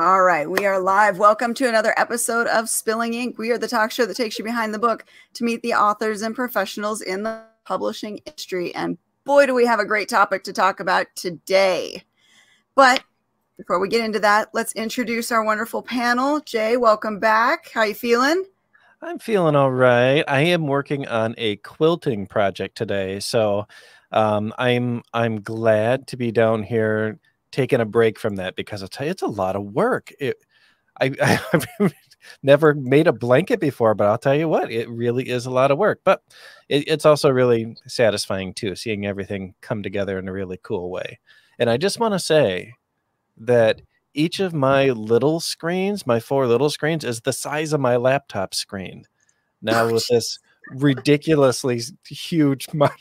All right, we are live. Welcome to another episode of Spilling Ink. We are the talk show that takes you behind the book to meet the authors and professionals in the publishing industry. And boy, do we have a great topic to talk about today. But before we get into that, let's introduce our wonderful panel. Jay, welcome back. How you feeling? I'm feeling all right. I am working on a quilting project today, so um, I'm I'm glad to be down here taking a break from that because I'll tell you, it's a lot of work. It, I, I've never made a blanket before, but I'll tell you what, it really is a lot of work. But it, it's also really satisfying too, seeing everything come together in a really cool way. And I just want to say that each of my little screens, my four little screens, is the size of my laptop screen. Now with this ridiculously huge monitor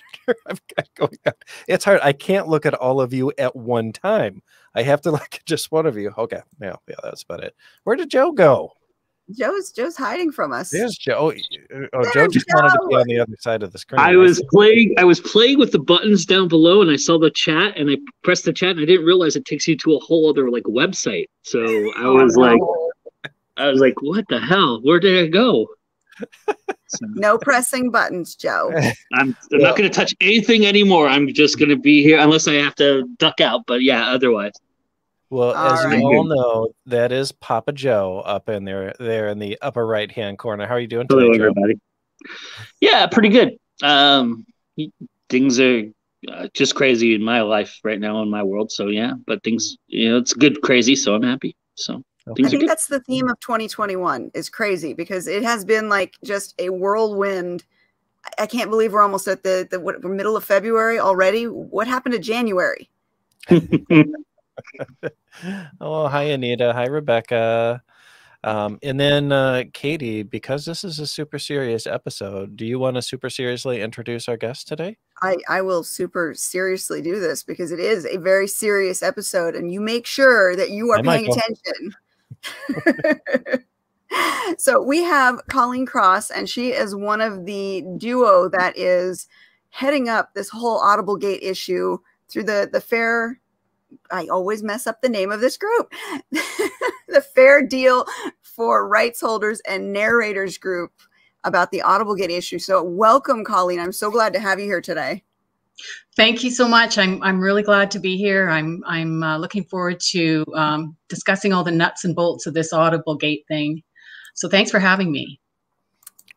I've got going on. It's hard. I can't look at all of you at one time. I have to look at just one of you. Okay. Yeah, yeah, that's about it. Where did Joe go? Joe's Joe's hiding from us. There's Joe. Oh, oh Joe just Joe. wanted to be on the other side of the screen. I was playing. I was playing with the buttons down below, and I saw the chat, and I pressed the chat, and I didn't realize it takes you to a whole other like website. So I was oh, like, no. I was like, what the hell? Where did I go? So. No pressing buttons, Joe. I'm, I'm not going to touch anything anymore. I'm just going to be here unless I have to duck out. But yeah, otherwise. Well, all as right. you all know, that is Papa Joe up in there, there in the upper right hand corner. How are you doing today, Hello, everybody? Yeah, pretty good. Um, things are uh, just crazy in my life right now in my world. So yeah, but things, you know, it's good crazy. So I'm happy. So I think that's the theme of 2021 is crazy because it has been like just a whirlwind. I can't believe we're almost at the the what, middle of February already. What happened to January? oh, hi Anita. Hi Rebecca. Um, and then uh, Katie, because this is a super serious episode, do you want to super seriously introduce our guest today? I, I will super seriously do this because it is a very serious episode, and you make sure that you are paying attention. so we have Colleen Cross, and she is one of the duo that is heading up this whole Audible Gate issue through the the fair. I always mess up the name of this group. the Fair Deal for Rights Holders and Narrators Group about the Audible Gate issue. So welcome, Colleen. I'm so glad to have you here today. Thank you so much. I'm I'm really glad to be here. I'm I'm uh, looking forward to um, discussing all the nuts and bolts of this Audible Gate thing. So thanks for having me.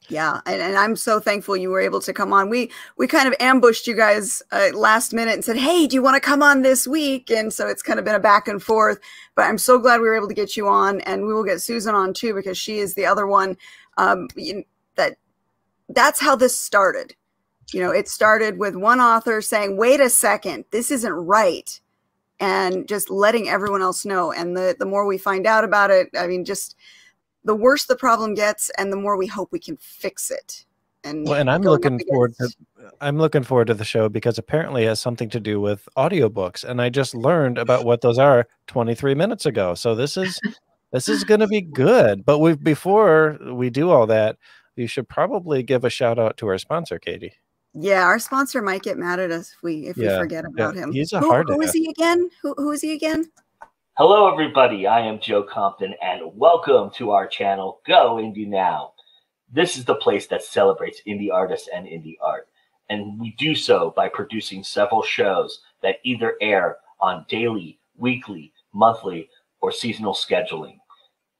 Yeah, and, and I'm so thankful you were able to come on. We we kind of ambushed you guys uh, last minute and said, "Hey, do you want to come on this week?" And so it's kind of been a back and forth. But I'm so glad we were able to get you on, and we will get Susan on too because she is the other one um, that that's how this started you know, it started with one author saying, wait a second, this isn't right. And just letting everyone else know. And the, the more we find out about it, I mean, just the worse the problem gets and the more we hope we can fix it. And, well, and I'm looking forward to I'm looking forward to the show because apparently it has something to do with audiobooks. And I just learned about what those are 23 minutes ago. So this is this is gonna be good. But we before we do all that, you should probably give a shout out to our sponsor, Katie. Yeah, our sponsor might get mad at us if we if yeah, we forget about yeah. him. He's a who, hard. Who is he again? Who who is he again? Hello, everybody. I am Joe Compton, and welcome to our channel, Go Indie Now. This is the place that celebrates indie artists and indie art, and we do so by producing several shows that either air on daily, weekly, monthly, or seasonal scheduling.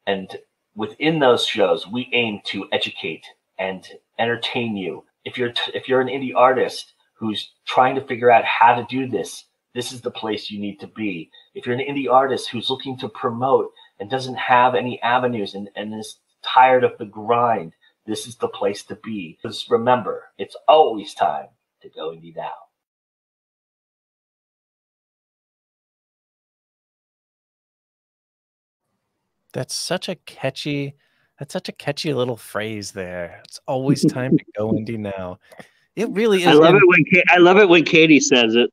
And within those shows, we aim to educate and entertain you if you're t- if you're an indie artist who's trying to figure out how to do this, this is the place you need to be. If you're an indie artist who's looking to promote and doesn't have any avenues and, and is tired of the grind, this is the place to be. Because remember, it's always time to go indie now. That's such a catchy that's such a catchy little phrase there. It's always time to go indie now. It really is. I love it when I love it when Katie says it.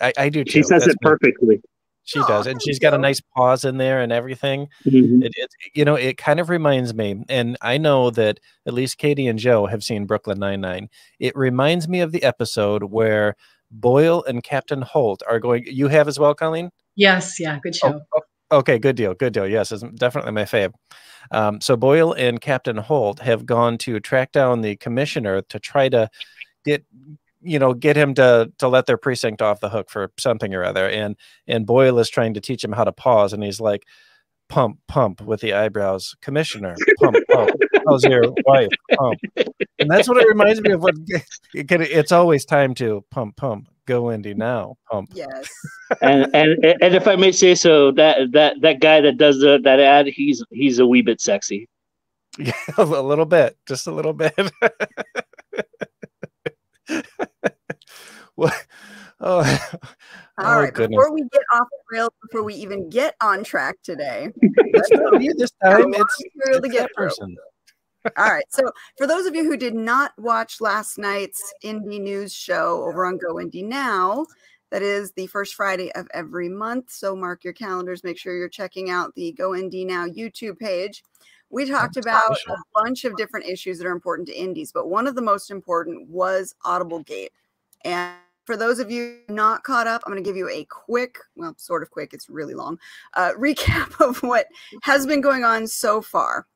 I, I do. Too. She says That's it perfectly. She does, and she's got a nice pause in there and everything. Mm-hmm. It, it, you know, it kind of reminds me, and I know that at least Katie and Joe have seen Brooklyn Nine Nine. It reminds me of the episode where Boyle and Captain Holt are going. You have as well, Colleen. Yes, yeah, good show. Oh, Okay, good deal. Good deal. Yes, it's definitely my fave. Um, so Boyle and Captain Holt have gone to track down the commissioner to try to get you know get him to to let their precinct off the hook for something or other. And and boyle is trying to teach him how to pause and he's like pump pump with the eyebrows. Commissioner pump pump. How's your wife? Pump. And that's what it reminds me of what it's always time to pump pump go indie now pump yes and and and if i may say so that that that guy that does the, that ad he's he's a wee bit sexy yeah a little bit just a little bit what? Oh, All oh, right. Goodness. Before we get off the rails, before we even get on track today, it's not me this time. It's, it's to get person. All right. So, for those of you who did not watch last night's indie News show over on Go Indie Now, that is the first Friday of every month. So, mark your calendars. Make sure you're checking out the Go Indie Now YouTube page. We talked about a bunch of different issues that are important to indies, but one of the most important was Audible Gate. And for those of you not caught up, I'm going to give you a quick, well, sort of quick, it's really long, uh, recap of what has been going on so far.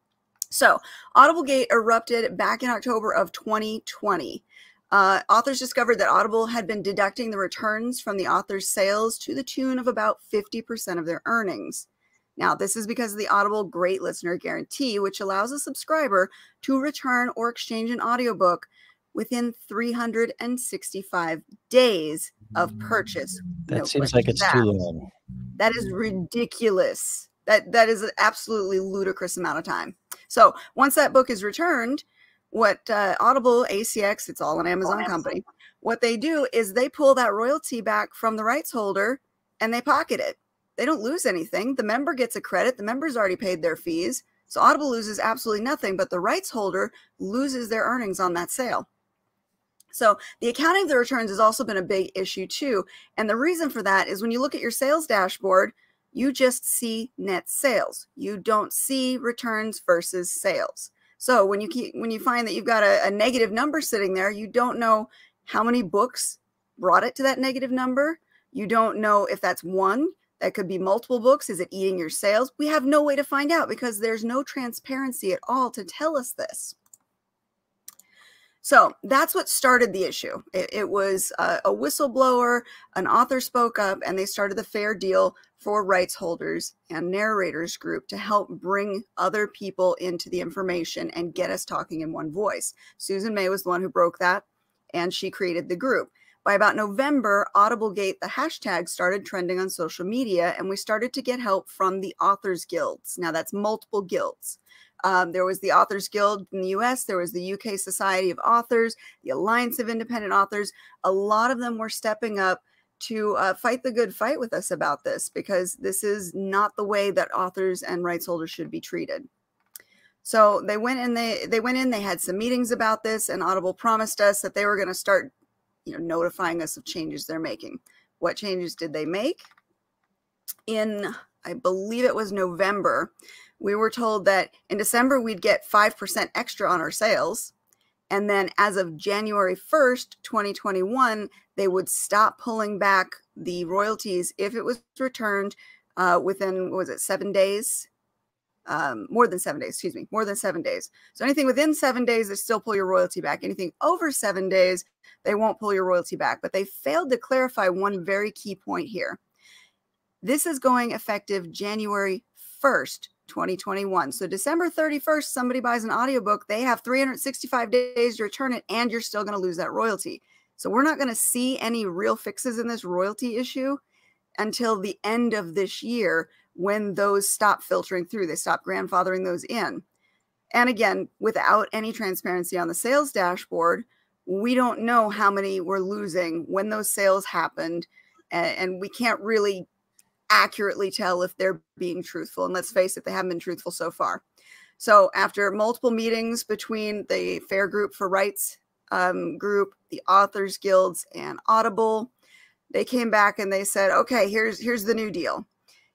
So, Audible Gate erupted back in October of 2020. Uh, authors discovered that Audible had been deducting the returns from the author's sales to the tune of about 50% of their earnings. Now, this is because of the Audible Great Listener Guarantee, which allows a subscriber to return or exchange an audiobook within 365 days of purchase. That no seems like it's that. too long. That is ridiculous. That that is an absolutely ludicrous amount of time. So once that book is returned, what uh, Audible, ACX, it's all an Amazon company. What they do is they pull that royalty back from the rights holder and they pocket it they don't lose anything. The member gets a credit. The member's already paid their fees. So Audible loses absolutely nothing, but the rights holder loses their earnings on that sale. So the accounting of the returns has also been a big issue too. And the reason for that is when you look at your sales dashboard, you just see net sales. You don't see returns versus sales. So when you keep, when you find that you've got a, a negative number sitting there, you don't know how many books brought it to that negative number. You don't know if that's one. That could be multiple books. Is it eating your sales? We have no way to find out because there's no transparency at all to tell us this. So that's what started the issue. It, it was a, whistleblower, an author spoke up, and they started the Fair Deal for Rights Holders and Narrators group to help bring other people into the information and get us talking in one voice. Susan May was the one who broke that, and she created the group. By about November, AudibleGate, the hashtag, started trending on social media, and we started to get help from the Authors Guilds. Now, that's multiple guilds. Um, there was the Authors Guild in the US, there was the UK Society of Authors, the Alliance of Independent Authors. A lot of them were stepping up to uh, fight the good fight with us about this because this is not the way that authors and rights holders should be treated. So they went in they they went in they had some meetings about this and Audible promised us that they were going to start you know, notifying us of changes they're making. What changes did they make? In, I believe it was November, we were told that in December we'd get 5% extra on our sales. And then as of January 1st, 2021, they would stop pulling back the royalties if it was returned uh, within, was it, seven days? Um, more than seven days, excuse me, more than seven days. So anything within seven days, they still pull your royalty back. Anything over seven days, they won't pull your royalty back. But they failed to clarify one very key point here. This is going effective January 1st, 2021. So December 31st, somebody buys an audiobook, they have 365 days to return it, and you're still going to lose that royalty. So we're not going to see any real fixes in this royalty issue until the end of this year when those stop filtering through. They stop grandfathering those in. And again, without any transparency on the sales dashboard, we don't know how many we're losing when those sales happened and, we can't really accurately tell if they're being truthful and let's face it they haven't been truthful so far so after multiple meetings between the fair group for rights um, group the authors guilds and audible they came back and they said okay here's here's the new deal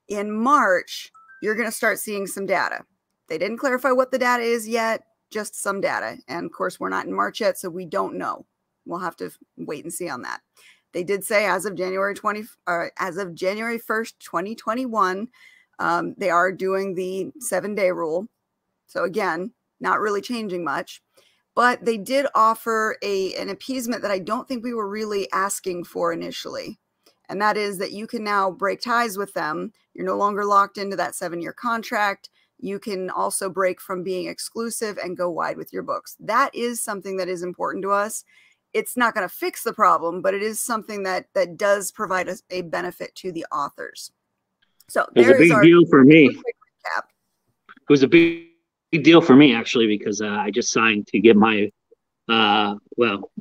in march you're going to start seeing some data they didn't clarify what the data is yet just some data. And of course, we're not in March yet, so we don't know. We'll have to wait and see on that. They did say as of January 20, or as of January 1st, 2021, Um, they are doing the seven day rule. So again, not really changing much, but they did offer a an appeasement that I don't think we were really asking for initially. And that is that you can now break ties with them. You're no longer locked into that seven year contract. You can also break from being exclusive and go wide with your books. That is something that is important to us. It's not going to fix the problem, but it is something that that does provide us a benefit to the authors. So it was a big deal for me. It was a big, big deal for me actually because uh, I just signed to get my uh, well,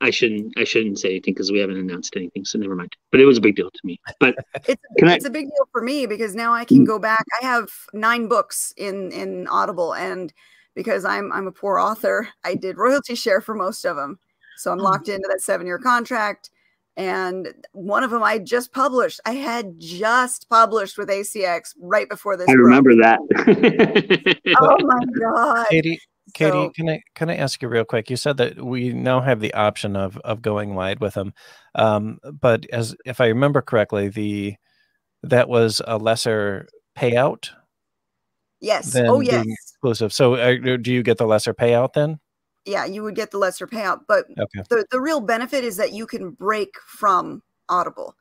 I shouldn't I shouldn't say anything because we haven't announced anything, so never mind. But it was a big deal to me. But it's it's I, a big deal for me because now I can go back. I have nine books in in Audible, and because I'm I'm a poor author, I did royalty share for most of them, so I'm hmm. locked into that seven year contract. And one of them I just published. I had just published with ACX right before this. I broke. remember that. oh my god, Katie. Katie, so, can I can I ask you real quick? You said that we now have the option of of going wide with them, um, but as if I remember correctly, the that was a lesser payout. Yes. oh, yes. Exclusive. So, uh, do you get the lesser payout then? Yeah, you would get the lesser payout, but okay. the the real benefit is that you can break from Audible.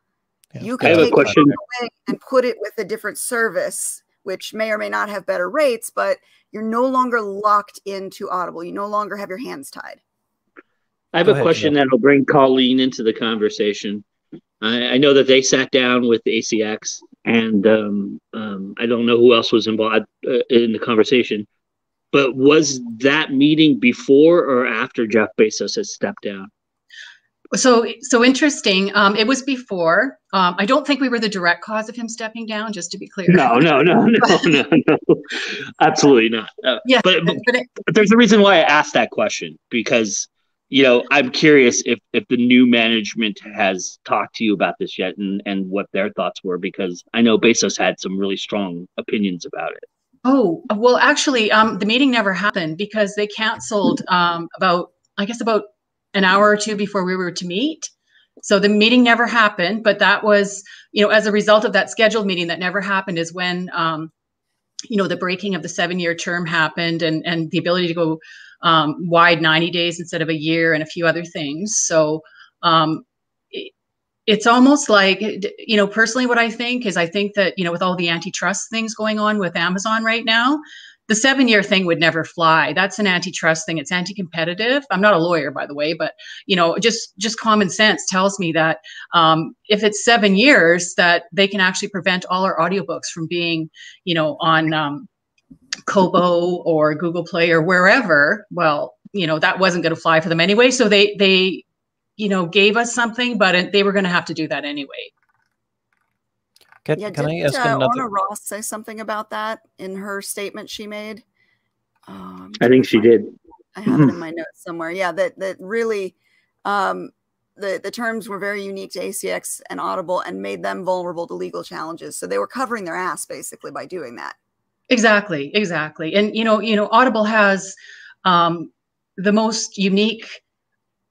Yeah. You can take it away and put it with a different service, which may or may not have better rates, but you're no longer locked into Audible. You no longer have your hands tied. I have Go a ahead, question that'll bring Colleen into the conversation. I, I, know that they sat down with ACX, and um, um, I don't know who else was involved uh, in the conversation. But was that meeting before or after Jeff Bezos has stepped down? So, so interesting. Um, it was before. Um, I don't think we were the direct cause of him stepping down. Just to be clear. No, no, no, no, no, no. Absolutely not. Uh, yeah, but, but, but, it, but there's a reason why I asked that question because you know I'm curious if if the new management has talked to you about this yet and and what their thoughts were because I know Bezos had some really strong opinions about it. Oh well, actually, um, the meeting never happened because they canceled um, about I guess about an hour or two before we were to meet. So the meeting never happened, but that was, you know, as a result of that scheduled meeting that never happened is when, um, you know, the breaking of the seven-year term happened and and the ability to go um, wide 90 days instead of a year and a few other things. So um, it's almost like, you know, personally, what I think is I think that, you know, with all the antitrust things going on with Amazon right now, the seven year thing would never fly. That's an antitrust thing. It's anti-competitive. I'm not a lawyer by the way but you know just just common sense tells me that um, if it's seven years that they can actually prevent all our audiobooks from being you know on um, kobo or google play or wherever. Well you know that wasn't going to fly for them anyway so they they you know gave us something but they were going to have to do that anyway can, yeah, can I ask uh, another? Orna Ross say something about that in her statement she made? Um, I think she did. I have it in my notes somewhere. Yeah, that that really um, the the terms were very unique to ACX and Audible and made them vulnerable to legal challenges. So they were covering their ass basically by doing that. Exactly, exactly. And you know, you know, Audible has um, the most unique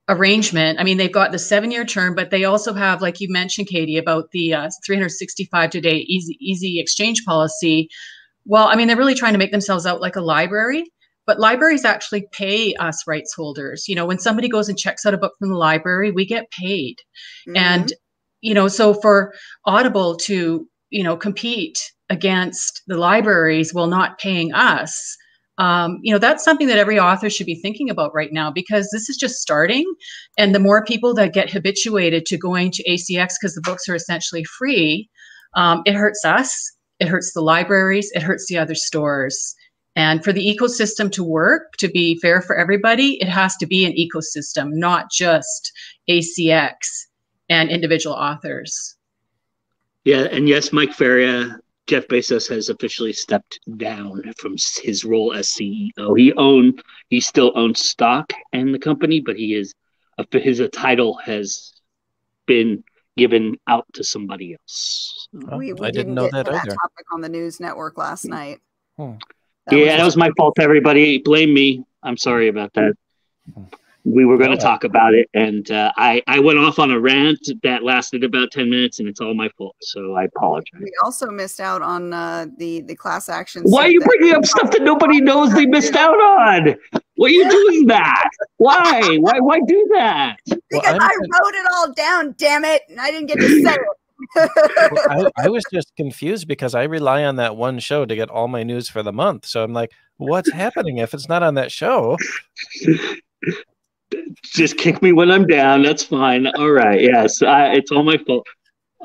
arrangement. I mean, they've got the seven year term, but they also have, like you mentioned, Katie, about the uh, 365 today easy easy exchange policy. Well, I mean, they're really trying to make themselves out like a library, but libraries actually pay us rights holders. You know, when somebody goes and checks out a book from the library, we get paid. Mm-hmm. And, you know, so for Audible to, you know, compete against the libraries while not paying us, um, you know that's something that every author should be thinking about right now because this is just starting. And the more people that get habituated to going to acx because the books are essentially free um, it hurts us. It hurts the libraries. It hurts the other stores. And for the ecosystem to work to be fair for everybody it has to be an ecosystem not just acx and individual authors. Yeah and yes mike faria Jeff Bezos has officially stepped down from his role as CEO. He own he still owns stock in the company, but he is his title has been given out to somebody else. Oh, we, we I didn't, didn't know that, that topic on the news network last hmm. night. Hmm. That yeah, was that was my fault. Everybody, blame me. I'm sorry about that. We were going to talk about it, and uh, I I went off on a rant that lasted about ten minutes, and it's all my fault. So I apologize. We also missed out on uh, the the class action. Why are you bringing up stuff that nobody knows they missed out on? Why are you doing that? Why? Why? Why do that? Because well, I wrote it all down. Damn it! And I didn't get to say it. I, I, was just confused because I rely on that one show to get all my news for the month. So I'm like, what's happening if it's not on that show? Just kick me when I'm down. That's fine. All right. Yes, I, it's all my fault.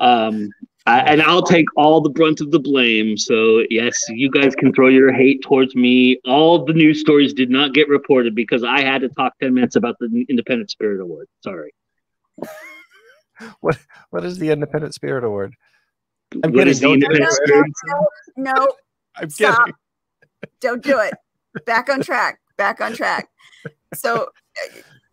Um, I, and I'll take all the brunt of the blame. So yes, you guys can throw your hate towards me. All the news stories did not get reported because I had to talk ten minutes about the Independent Spirit Award. Sorry. what What is the Independent Spirit Award? I'm what is the Independent no, Spirit? No, no, no. I'm Stop. Kidding. Don't do it. Back on track. Back on track. So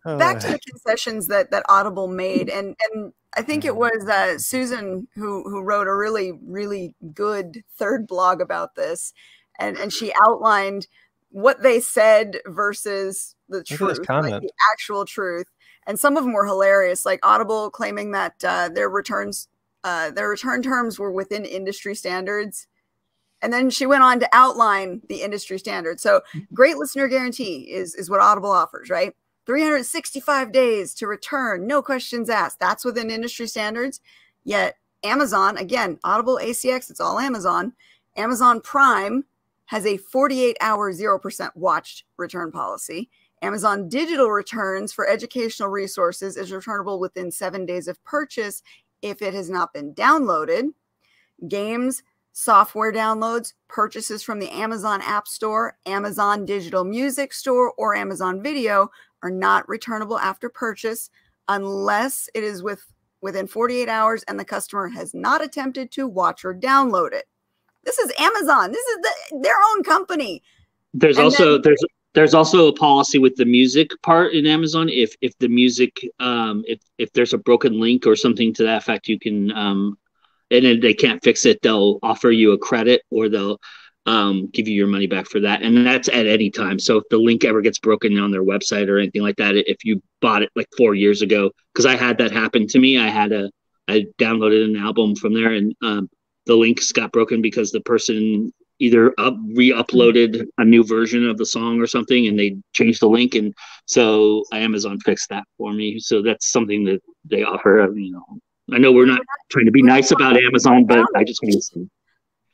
back to the concessions that that Audible made, and and I think it was uh, Susan who who wrote a really really good third blog about this, and and she outlined what they said versus the truth, like the actual truth, and some of them were hilarious, like Audible claiming that uh, their returns. Uh, their return terms were within industry standards. And then she went on to outline the industry standards. So, mm-hmm. great listener guarantee is, is what Audible offers, right? 365 days to return, no questions asked. That's within industry standards. Yet Amazon, again, Audible ACX, it's all Amazon. Amazon Prime has a 48 hour 0% watched return policy. Amazon digital returns for educational resources is returnable within seven days of purchase if it has not been downloaded. Games, software downloads, purchases from the Amazon App Store, Amazon Digital Music Store, or Amazon Video are not returnable after purchase unless it is with within 48 hours and the customer has not attempted to watch or download it. This is Amazon. This is the, their own company. There's and also then, there's there's also a policy with the music part in Amazon. If if the music um if if there's a broken link or something to that effect, you can um and then they can't fix it, they'll offer you a credit or they'll um, give you your money back for that. And that's at any time. So if the link ever gets broken on their website or anything like that, if you bought it like four years ago, because I had that happen to me, I had a, I downloaded an album from there and um, the links got broken because the person either up, re-uploaded a new version of the song or something and they changed the link and so amazon fixed that for me so that's something that they offer you know i know we're not trying to be nice about amazon but i just want to say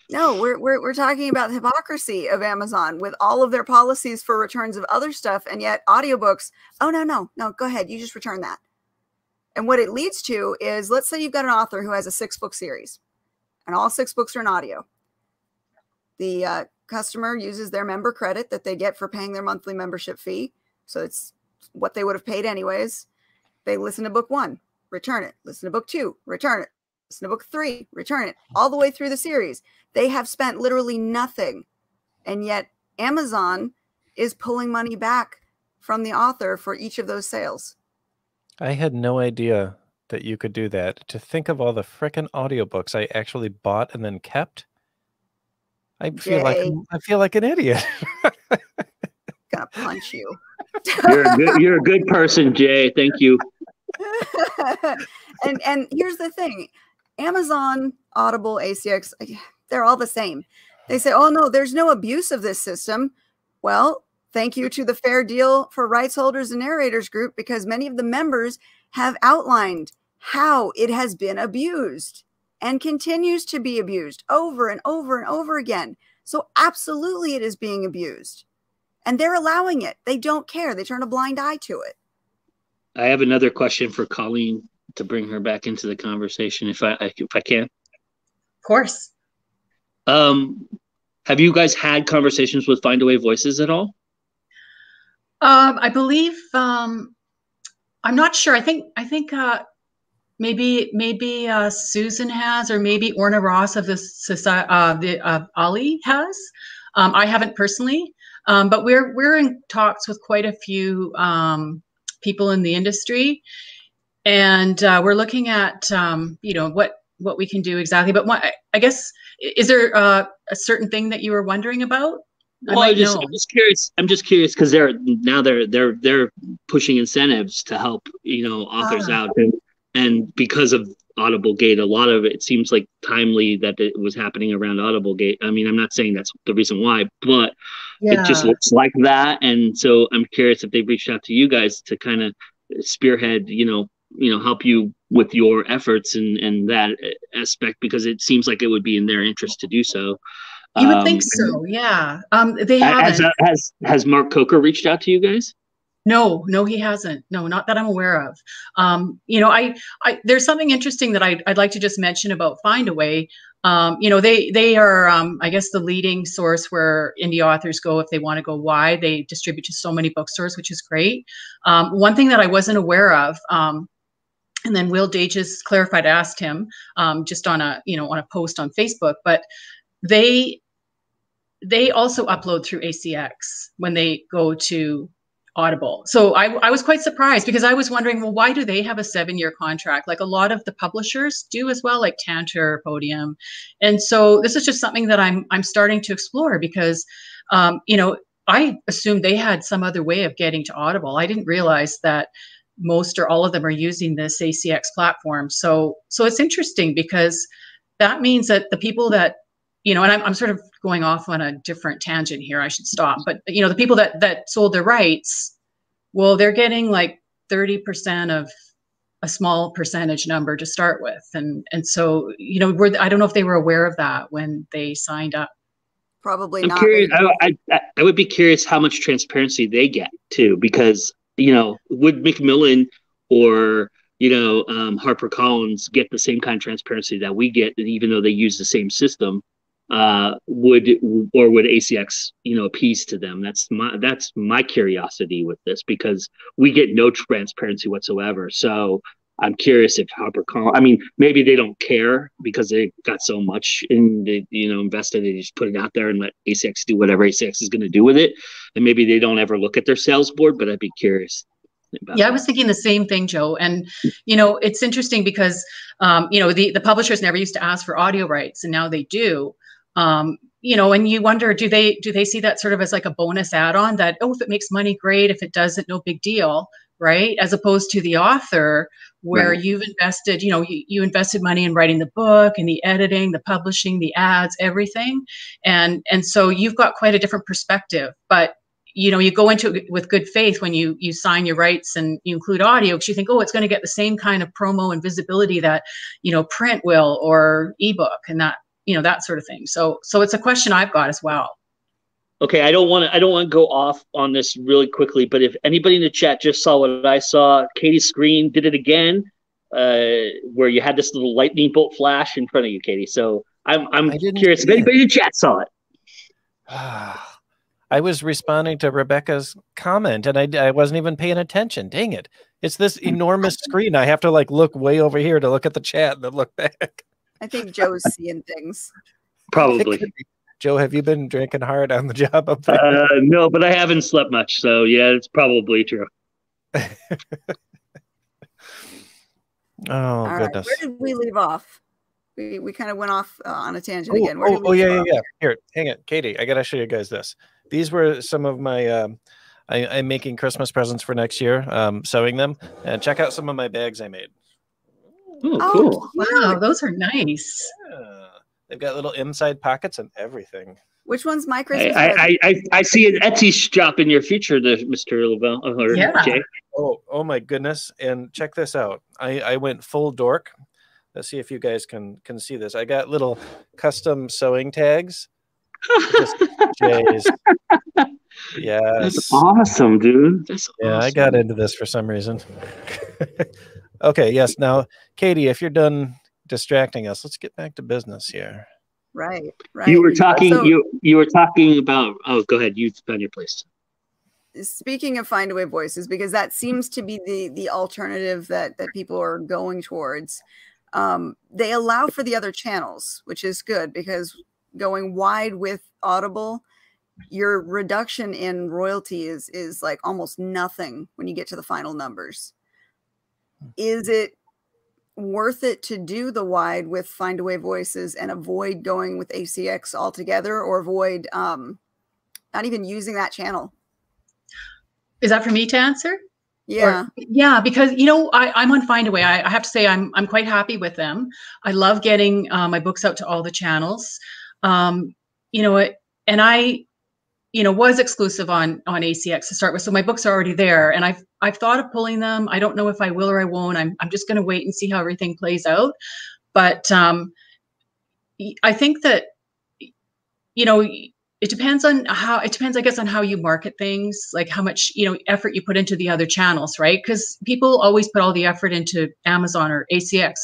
no, we're, we're, we're talking about the hypocrisy of Amazon with all of their policies for returns of other stuff. And yet, audiobooks, oh, no, no, no, go ahead. You just return that. And what it leads to is let's say you've got an author who has a six book series, and all six books are in audio. The uh, customer uses their member credit that they get for paying their monthly membership fee. So it's what they would have paid anyways. They listen to book one, return it. Listen to book two, return it. Listen to book three, return it. All the way through the series. They have spent literally nothing. And yet Amazon is pulling money back from the author for each of those sales. I had no idea that you could do that. To think of all the frickin' audiobooks I actually bought and then kept. I feel Jay. like I feel like an idiot. Gonna punch you. you're a good you're a good person, Jay. Thank you. and and here's the thing. Amazon, Audible, ACX, they're all the same. They say, oh, no, there's no abuse of this system. Well, thank you to the Fair Deal for Rights Holders and Narrators group because many of the members have outlined how it has been abused and continues to be abused over and over and over again. So, absolutely, it is being abused. And they're allowing it. They don't care. They turn a blind eye to it. I have another question for Colleen to bring her back into the conversation if I if I can. Of course. Um, have you guys had conversations with Findaway Voices at all? Um, I believe um, I'm not sure. I think I think uh, maybe maybe uh, Susan has, or maybe Orna Ross of the society, uh, the uh, ALLi has. Um, I haven't personally, um, but we're we're in talks with quite a few um, people in the industry, and uh, we're looking at um, you know what what we can do exactly. But what, I guess is there uh, a certain thing that you were wondering about well, I just, I'm just curious. I'm just curious because they're now they're they're they're pushing incentives to help you know authors ah. out, and and because of Audible Gate, a lot of it seems like timely that it was happening around Audible Gate. I mean, I'm not saying that's the reason why, but yeah. it just looks like that. And so I'm curious if they've reached out to you guys to kind of spearhead, you know, you know, help you with your efforts and and that aspect because it seems like it would be in their interest to do so. You would um, think so, yeah. Um, they has, has has Mark Coker reached out to you guys? No, no, he hasn't. No, not that I'm aware of. Um, you know, I, I there's something interesting that I'd, I'd like to just mention about Findaway. Um, you know, they they are, um, I guess, the leading source where indie authors go if they want to go wide. They distribute to so many bookstores, which is great. Um, one thing that I wasn't aware of, um, and then Will Dages clarified, asked him um, just on a you know on a post on Facebook, but they they also upload through ACX when they go to Audible. So I, I was quite surprised because I was wondering, well, why do they have a seven year contract? Like a lot of the publishers do as well, like Tantor, Podium. And so this is just something that I'm I'm starting to explore because um, you know, I assumed they had some other way of getting to Audible. I didn't realize that most or all of them are using this ACX platform. So so it's interesting because that means that the people that you know, and I'm, I'm sort of going off on a different tangent here. I should stop. But you know, the people that that sold their rights, well, they're getting like 30% of a small percentage number to start with, and and so you know, we're, I don't know if they were aware of that when they signed up. Probably I'm not. Curious, I, I, I would be curious how much transparency they get too, because you know, would Macmillan or you know um, Harper Collins get the same kind of transparency that we get, even though they use the same system? uh, would or would ACX you know appease to them? That's my that's my curiosity with this because we get no transparency whatsoever. So I'm curious if HarperCollins. I mean, maybe they don't care because they got so much in the you know invested. They just put it out there and let ACX do whatever ACX is going to do with it, and maybe they don't ever look at their sales board. But I'd be curious. yeah. I was thinking the same thing, Joe. And you know, it's interesting because um, you know the the publishers never used to ask for audio rights, and now they do um, you know and you wonder do they do they see that sort of as like a bonus add-on that oh if it makes money great if it doesn't no big deal right? As opposed to the author where right. you've invested you know you, you invested money in writing the book and the editing the publishing the ads everything. And and so you've got quite a different perspective. But you know you go into it with good faith when you you sign your rights and you include audio because you think oh it's going to get the same kind of promo and visibility that you know print will or ebook and that you know that sort of thing. So so it's a question i've got as well okay i don't want to i don't want to go off on this really quickly but if anybody in the chat just saw what i saw katie's screen did it again uh, where you had this little lightning bolt flash in front of you katie so i'm i'm curious if anybody in the chat saw it I was responding to Rebecca's comment and I, I wasn't even paying attention. Dang it. It's this enormous screen. I have to like look way over here to look at the chat and then look back. I think Joe's seeing things. Probably. Joe, have you been drinking hard on the job up there? Uh, no, but I haven't slept much, so yeah, it's probably true. oh All goodness! Right. Where did we leave off? We we kind of went off uh, on a tangent oh, again. Where oh, oh yeah, yeah, yeah. Here, hang it, Katie. I gotta show you guys this. These were some of my. Um, I, am making Christmas presents for next year, um, sewing them, and check out some of my bags I made. Oh, oh, cool. wow, those are nice. Yeah. They've got little inside pockets and everything. Which one's my Christmas? I, I, I, I, see an Etsy shop in your future, the Mr. Lavelle or yeah. Jay. Oh, oh my goodness! And check this out. I, I went full dork. Let's see if you guys can can see this. I got little custom sewing tags. Jays. Yes. That's awesome, dude. That's yeah, awesome. I got into this for some reason. Okay, yes. Now, Katie, if you're done distracting us, let's get back to business here. Right, right. You were talking. So, you you were talking about. Oh, go ahead. You found your place. Speaking of Findaway voices, because that seems to be the the alternative that that people are going towards. Um, they allow for the other channels, which is good because going wide with Audible, your reduction in royalty is is like almost nothing when you get to the final numbers is it worth it to do the wide with Findaway voices and avoid going with ACX altogether or avoid um, not even using that channel. Is that for me to answer? Yeah. Or, yeah, because you know I, am on Findaway. I, I have to say I'm I'm quite happy with them. I love getting uh, my books out to all the channels. Um, you know, it, and I, you know, was exclusive on on ACX to start with, so my books are already there. And I've I've thought of pulling them. I don't know if I will or I won't. I'm I'm just going to wait and see how everything plays out. But um, I think that you know it depends on how it depends i guess on how you market things like how much you know effort you put into the other channels right because people always put all the effort into amazon or acx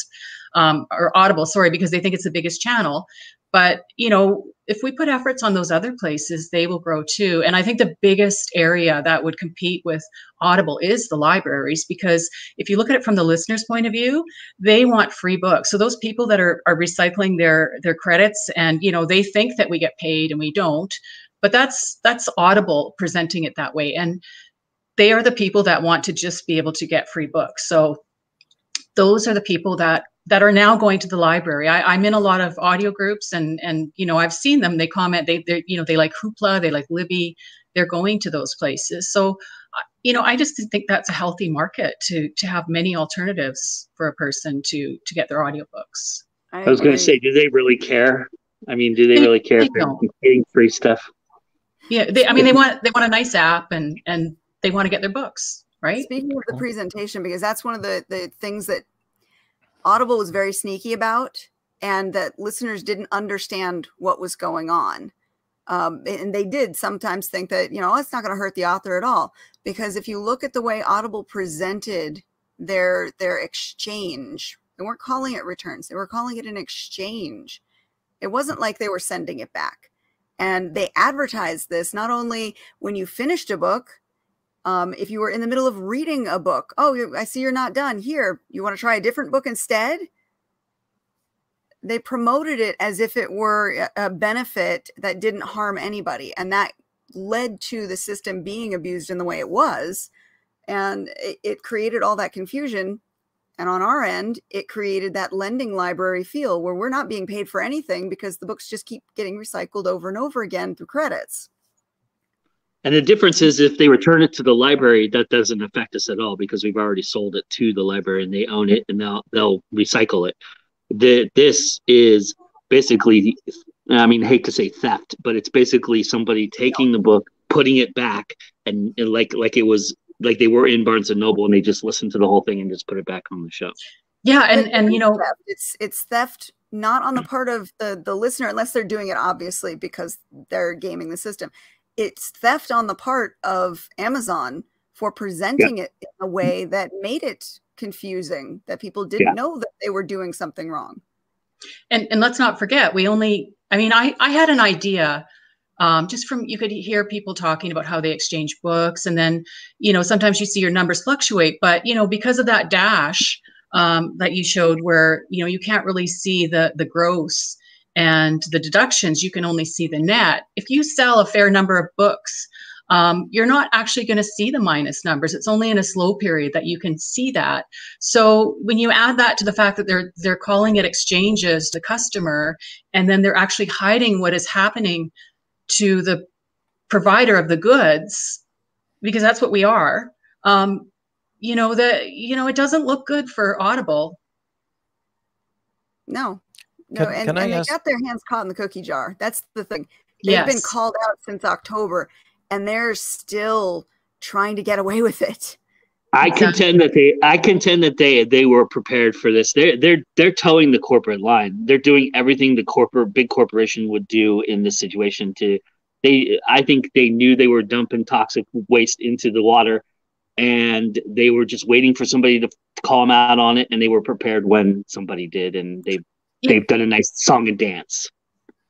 um, or audible sorry because they think it's the biggest channel but you know if we put efforts on those other places they will grow too. And i think the biggest area that would compete with audible is the libraries because if you look at it from the listener's point of view they want free books. So those people that are, are recycling their their credits and you know they think that we get paid and we don't but that's that's audible presenting it that way. And they are the people that want to just be able to get free books. So those are the people that that are now going to the library. I, am in a lot of audio groups, and and you know I've seen them. They comment. They they you know they like Hoopla. They like Libby. They're going to those places. So uh, you know I just think that's a healthy market to to have many alternatives for a person to to get their audiobooks. I, I was going to say, do they really care? I mean, do they, they really care they if getting free stuff? Yeah, they, I mean, they want they want a nice app, and and they want to get their books right. Speaking of the presentation, because that's one of the the things that Audible was very sneaky about, and that listeners didn't understand what was going on. Um, and they did sometimes think that, you know, it's not going to hurt the author at all. Because if you look at the way Audible presented their their exchange, they weren't calling it returns, they were calling it an exchange. It wasn't like they were sending it back. And they advertised this not only when you finished a book, um, if you were in the middle of reading a book, oh, I see you're not done. Here, you want to try a different book instead? They promoted it as if it were a benefit that didn't harm anybody. And that led to the system being abused in the way it was. And it, it created all that confusion. And on our end, it created that lending library feel where we're not being paid for anything because the books just keep getting recycled over and over again through credits. And the difference is if they return it to the library, that doesn't affect us at all because we've already sold it to the library and they own it and they'll they'll recycle it. The, this is basically I mean, I hate to say theft, but it's basically somebody taking the book, putting it back, and, and like like it was like they were in Barnes and Noble and they just listened to the whole thing and just put it back on the shelf. Yeah, and and you know, it's it's theft not on the part of the the listener unless they're doing it obviously because they're gaming the system it's theft on the part of Amazon for presenting yeah. it in a way that made it confusing that people didn't yeah. know that they were doing something wrong. And and let's not forget, we only I mean, I I had an idea um, just from you could hear people talking about how they exchange books and then you know sometimes you see your numbers fluctuate but you know because of that dash um, that you showed where you know you can't really see the the gross and the deductions, you can only see the net. If you sell a fair number of books, um, you're not actually going to see the minus numbers. It's only in a slow period that you can see that. So when you add that to the fact that they're they're calling it exchanges, the customer, and then they're actually hiding what is happening to the provider of the goods, because that's what we are. Um, you know that you know it doesn't look good for Audible. No, no, can, and, can and they ask... got their hands caught in the cookie jar. That's the thing. They've yes. been called out since October, and they're still trying to get away with it. I contend that they I contend that they they were prepared for this. They're they're they're toeing the corporate line. They're doing everything the corporate big corporation would do in this situation to they I think they knew they were dumping toxic waste into the water and they were just waiting for somebody to call them out on it and they were prepared when somebody did and they they've done a nice song and dance.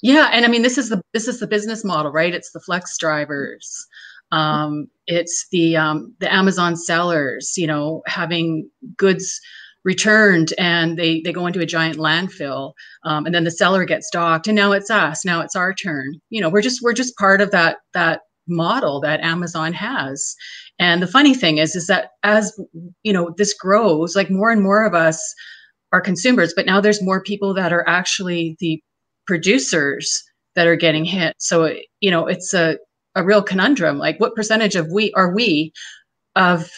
Yeah, and I mean this is the this is the business model, right? It's the flex drivers. Um, it's the um, the Amazon sellers, you know, having goods returned and they they go into a giant landfill um, and then the seller gets docked and now it's us now it's our turn you know we're just we're just part of that that model that amazon has and the funny thing is is that as you know this grows like more and more of us are consumers, but now there's more people that are actually the producers that are getting hit. So, you know, it's a a real conundrum. Like, what percentage of we are we of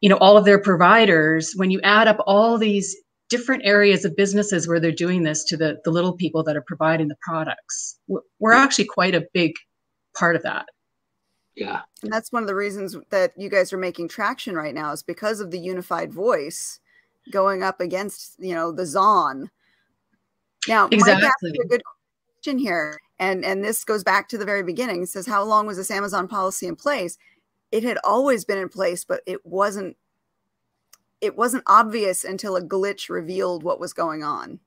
you know all of their providers when you add up all these different areas of businesses where they're doing this to the, the little people that are providing the products. We're, we're actually quite a big part of that. Yeah. And that's one of the reasons that you guys are making traction right now is because of the unified voice going up against, you know, the Zon. Now, exactly. Mike a good question here. And, and this goes back to the very beginning. It says, how long was this Amazon policy in place? It had always been in place, but it wasn't it wasn't obvious until a glitch revealed what was going on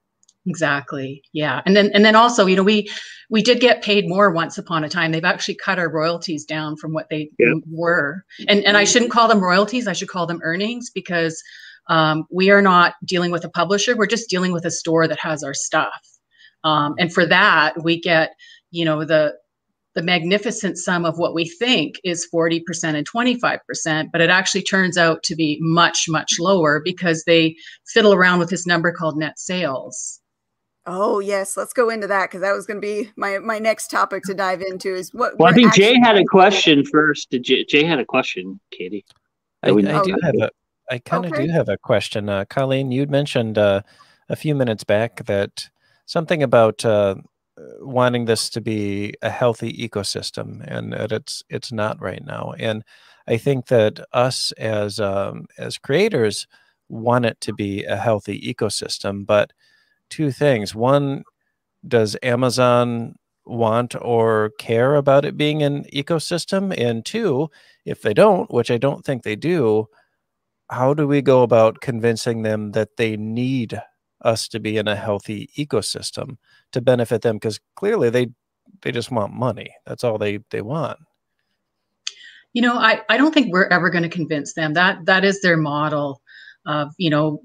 exactly yeah and then and then also you know we we did get paid more once upon a time they've actually cut our royalties down from what they yeah. were and and i shouldn't call them royalties i should call them earnings because um, we are not dealing with a publisher we're just dealing with a store that has our stuff um, and for that we get you know the the magnificent sum of what we think is 40% and 25%, but it actually turns out to be much, much lower because they fiddle around with this number called net sales. Oh yes, let's go into that because that was going to be my my next topic to dive into. Is what? Well, I think Jay had a question first. Did Jay, Jay had a question, Katie? I, I do have a. I kind of okay. do have a question, uh, Colleen. You'd mentioned uh, a few minutes back that something about uh, wanting this to be a healthy ecosystem, and that it's it's not right now. And I think that us as um, as creators want it to be a healthy ecosystem. But two things: one, does Amazon want or care about it being an ecosystem? And two, if they don't, which I don't think they do, how do we go about convincing them that they need us to be in a healthy ecosystem to benefit them? Because clearly they they just want money. That's all they they want. You know i i don't think we're ever going to convince them. That that is their model of you know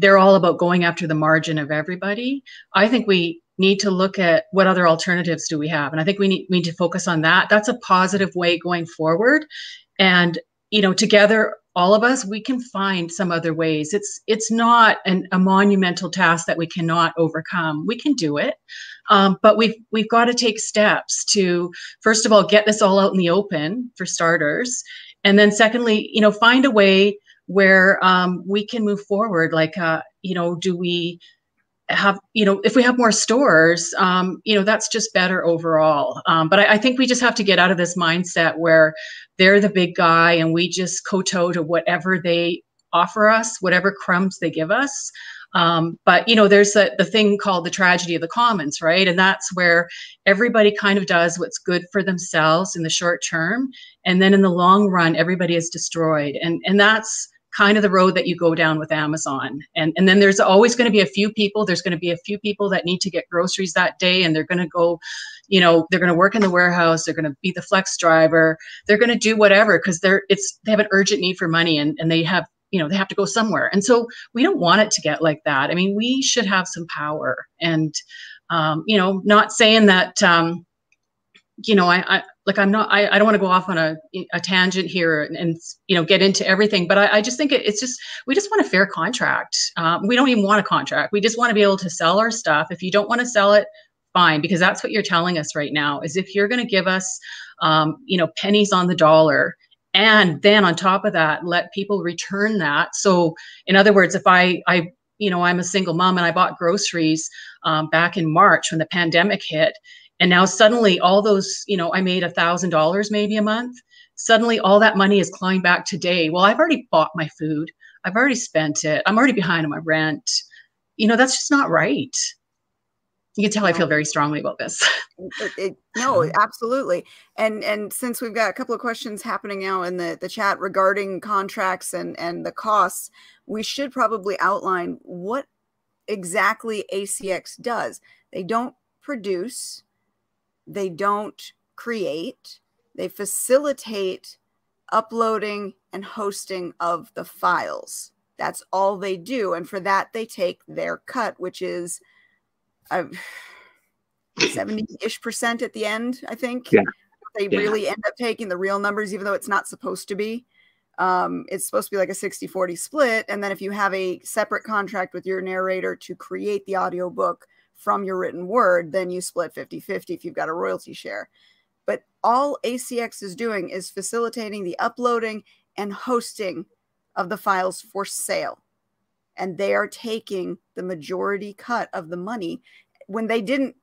they're all about going after the margin of everybody. I think we need to look at what other alternatives do we have and i think we need, we need to focus on that. That's a positive way going forward. And you know together all of us we can find some other ways. It's it's not an, a monumental task that we cannot overcome. We can do it um, but we've we've got to take steps to first of all get this all out in the open for starters. And then secondly you know find a way where um, we can move forward. Like uh, you know do we have you know if we have more stores um, you know that's just better overall. Um, but I, I, think we just have to get out of this mindset where they're the big guy and we just kowtow to whatever they offer us whatever crumbs they give us. Um, but you know there's a, the thing called the tragedy of the commons right? And that's where everybody kind of does what's good for themselves in the short term. And then in the long run everybody is destroyed. And and that's kind of the road that you go down with Amazon. And, and then there's always going to be a few people, there's going to be a few people that need to get groceries that day and they're going to go, you know, they're going to work in the warehouse, they're going to be the flex driver, they're going to do whatever because they're it's they have an urgent need for money and, and they have you know they have to go somewhere. And so we don't want it to get like that. I mean we should have some power. And um, you know not saying that um, you know I, I like I'm not I, I don't want to go off on a, a tangent here and, and you know get into everything but I, I just think it, it's just we just want a fair contract. Um, we don't even want a contract. We just want to be able to sell our stuff. If you don't want to sell it fine because that's what you're telling us right now is if you're going to give us um, you know pennies on the dollar and then on top of that let people return that. So in other words if I I you know I'm a single mom and I bought groceries um, back in March when the pandemic hit and now suddenly all those you know i made a thousand dollars maybe a month. Suddenly all that money is clawing back today well i've already bought my food. I've already spent it. I'm already behind on my rent. You know that's just not right. You can tell i feel very strongly about this. It, it, no absolutely. And and since we've got a couple of questions happening now in the the chat regarding contracts and and the costs we should probably outline what exactly acx does. They don't produce they don't create, they facilitate uploading and hosting of the files. That's all they do. And for that, they take their cut, which is uh, 70 ish percent at the end, I think. Yeah. They yeah. really end up taking the real numbers, even though it's not supposed to be. Um, it's supposed to be like a 60 40 split. And then if you have a separate contract with your narrator to create the audiobook from your written word, then you split 50 50 if you've got a royalty share. but all ACX is doing is facilitating the uploading and hosting of the files for sale. And they are taking the majority cut of the money when they didn't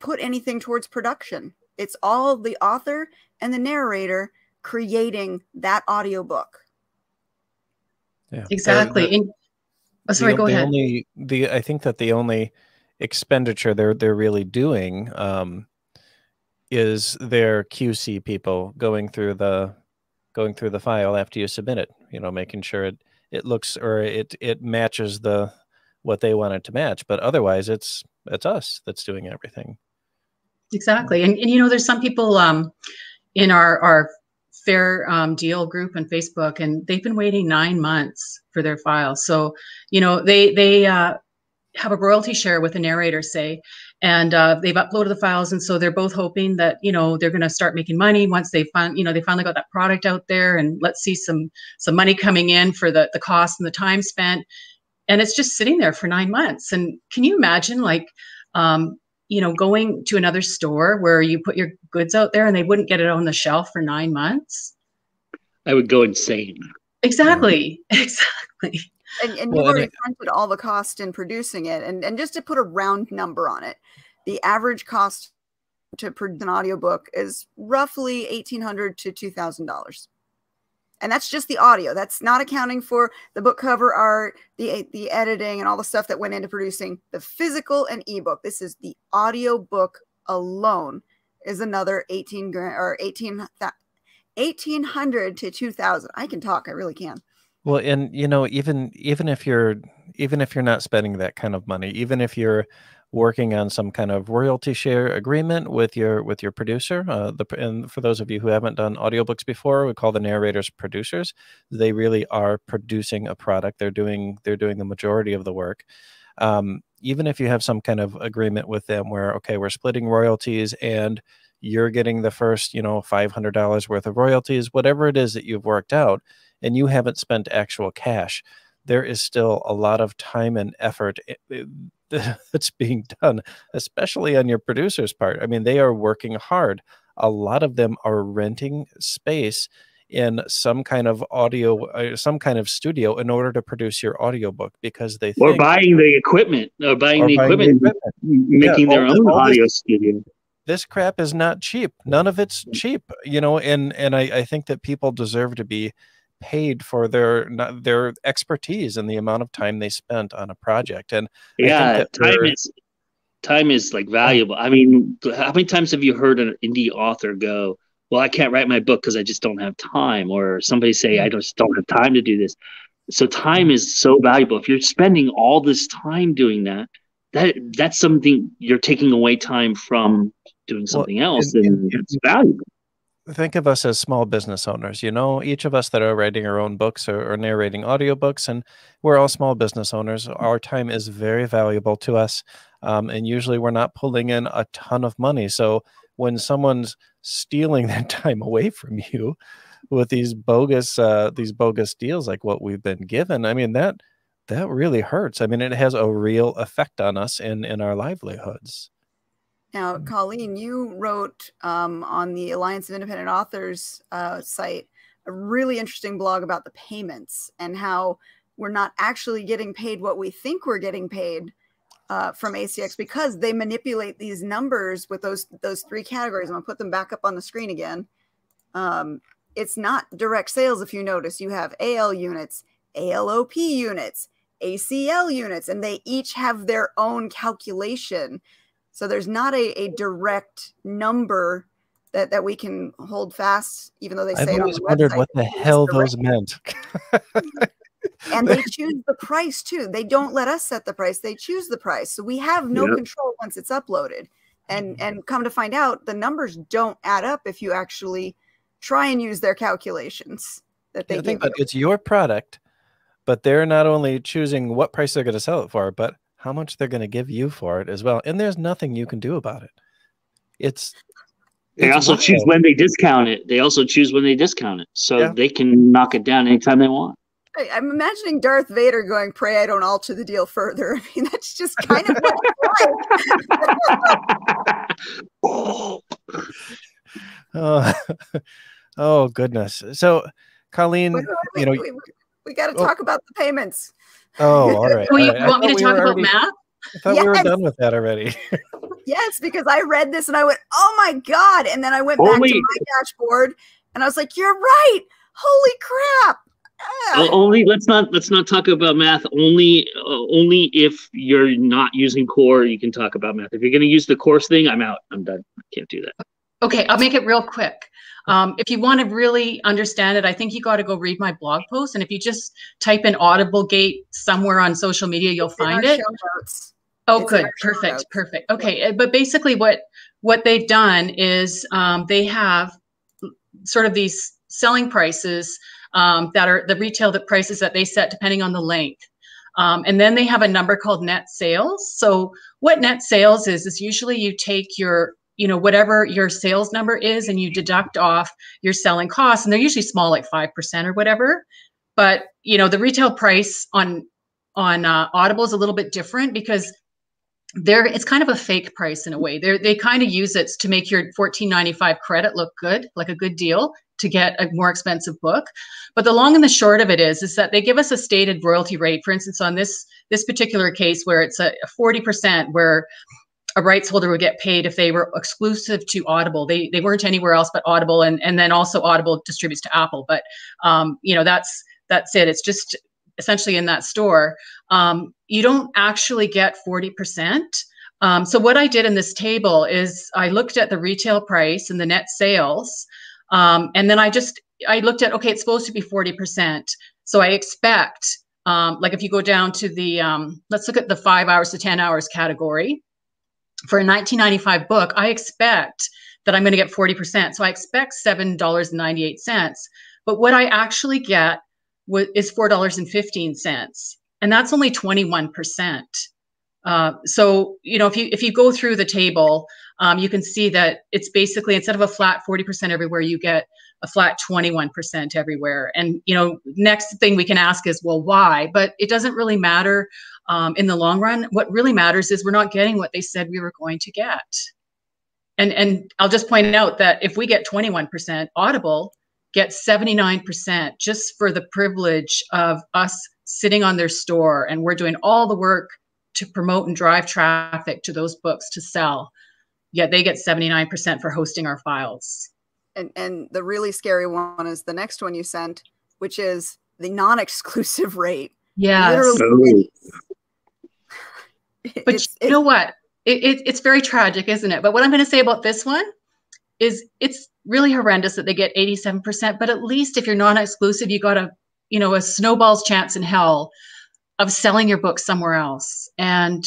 put anything towards production. It's all the author and the narrator creating that audiobook. Yeah. Exactly. The, the, oh, sorry, the, go ahead. Only, the I think that the only expenditure they're they're really doing um, is their QC people going through the going through the file after you submit it. You know, making sure it it looks or it it matches the what they want it to match. But otherwise, it's it's us that's doing everything. Exactly, and and you know, there's some people um, in our our fair um, deal group on Facebook, and they've been waiting nine months for their file So, you know, they they uh, have a royalty share with the narrator, say, and uh, they've uploaded the files, and so they're both hoping that you know they're going to start making money once they find you know they finally got that product out there, and let's see some some money coming in for the the cost and the time spent, and it's just sitting there for nine months. And can you imagine like um, you know, going to another store where you put your goods out there and they wouldn't get it on the shelf for nine months? I would go insane. Exactly. Exactly. And, and you've already counted all the cost in producing it. And, and just to put a round number on it, the average cost to produce an audiobook is roughly 1,800 to $2,000 and that's just the audio. That's not accounting for the book cover art the the editing and all the stuff that went into producing the physical and ebook. This is the audio book alone is another 18 grand or 18 1800 to 2000 i can talk i really can well and you know even even if you're even if you're not spending that kind of money even if you're working on some kind of royalty share agreement with your with your producer. Uh, the and for those of you who haven't done audiobooks before, we call the narrators producers. They really are producing a product. They're doing they're doing the majority of the work. Um, even if you have some kind of agreement with them, where okay, we're splitting royalties and you're getting the first, you know, five hundred dollars worth of royalties, whatever it is that you've worked out, and you haven't spent actual cash there is still a lot of time and effort that's being done, especially on your producer's part. I mean, they are working hard. A lot of them are renting space in some kind of audio, uh, some kind of studio in order to produce your audiobook because they or buying the equipment or buying, or the, buying equipment, the equipment, making yeah, their own audio this, studio. This crap is not cheap. None of it's cheap, you know. And and I, I think that people deserve to be paid for their their expertise and the amount of time they spent on a project. And yeah, time is time is like valuable. I mean, how many times have you heard an indie author go, "Well, I can't write my book because I just don't have time," or somebody say, "I just don't have time to do this." So time is so valuable. If you're spending all this time doing that, that that's something you're taking away time from doing something well, else, and, and, and it's valuable think of us as small business owners you know? Each of us that are writing our own books or, or, narrating audiobooks and we're all small business owners. Our time is very valuable to us um, and usually we're not pulling in a ton of money. So when someone's stealing that time away from you with these bogus uh, these bogus deals like what we've been given i mean that that really hurts. I mean it has a real effect on us in in our livelihoods now, mm. Colleen, you wrote um, on the Alliance of Independent Authors uh, site a really interesting blog about the payments and how we're not actually getting paid what we think we're getting paid uh, from ACX because they manipulate these numbers with those those three categories. I'm gonna put them back up on the screen again. Um, it's not direct sales. If you notice, you have AL units, ALOP units, ACL units, and they each have their own calculation so there's not a, a direct number that, that we can hold fast, even though they say I've it always on the wondered website. what the hell those meant. and they choose the price too. They don't let us set the price; they choose the price. So we have no yep. control once it's uploaded. And and come to find out, the numbers don't add up if you actually try and use their calculations that they yeah, think it's your product, but they're not only choosing what price they're going to sell it for, but how much they're going to give you for it as well. And there's nothing you can do about it. It's they it's also wild. choose when they discount it. They also choose when they discount it, so yeah. they can knock it down anytime they want. I'm imagining Darth Vader going, "Pray I don't alter the deal further." I mean, that's just kind of what it's like. oh, oh goodness. So, Colleen, wait, wait, you know, we, we got to oh. talk about the payments. Oh, all right. Well, you right. want me to talk about already, math? I thought yes. we were done with that already. yes, because I read this and I went, "Oh my god!" And then I went Only, back to my dashboard and I was like, "You're right! Holy crap!" Uh, only let's not let's not talk about math. Only uh, only if you're not using core, you can talk about math. If you're going to use the course thing, I'm out. I'm done. I can't do that. Okay, I'll make it real quick. Um, if you want to really understand it, I think you got to go read my blog post. And if you just type in Audible Gate somewhere on social media, you'll find it. Oh, it's good, perfect, perfect. Okay, uh, but basically, what what they've done is um, they have sort of these selling prices um, that are the retail that prices that they set depending on the length. Um, and then they have a number called net sales. So what net sales is is usually you take your you know whatever your sales number is and you deduct off your selling costs and they're usually small like 5% or whatever but you know the retail price on on uh, audible is a little bit different because there it's kind of a fake price in a way they they kind of use it to make your 14.95 credit look good like a good deal to get a more expensive book. But the long and the short of it is, is that they give us a stated royalty rate. For instance, on this this particular case where it's a forty percent, where a rights holder would get paid if they were exclusive to Audible. They they weren't anywhere else but Audible, and and then also Audible distributes to Apple. But um, you know that's that's it. It's just essentially in that store. Um, you don't actually get forty percent. Um, so what I did in this table is I looked at the retail price and the net sales, um, and then I just I looked at okay, it's supposed to be forty percent, so I expect um, like if you go down to the um, let's look at the five hours to ten hours category for a 1995 book, I expect that I'm going to get 40%. So I expect $7.98. But what I actually get is $4.15. And that's only 21%. Uh, so you know if you if you go through the table um, you can see that it's basically instead of a flat 40% everywhere you get a flat 21% everywhere and you know next thing we can ask is well why but it doesn't really matter um, in the long run what really matters is we're not getting what they said we were going to get and and i'll just point out that if we get 21% audible get 79% just for the privilege of us sitting on their store and we're doing all the work to promote and drive traffic to those books to sell. Yet they get 79% for hosting our files. And and the really scary one is the next one you sent, which is the non-exclusive rate. Yeah. but it's, you know what? It, it, it's very tragic, isn't it? But what I'm going to say about this one is it's really horrendous that they get 87%. But at least if you're non-exclusive, you got a you know a snowball's chance in hell of selling your book somewhere else and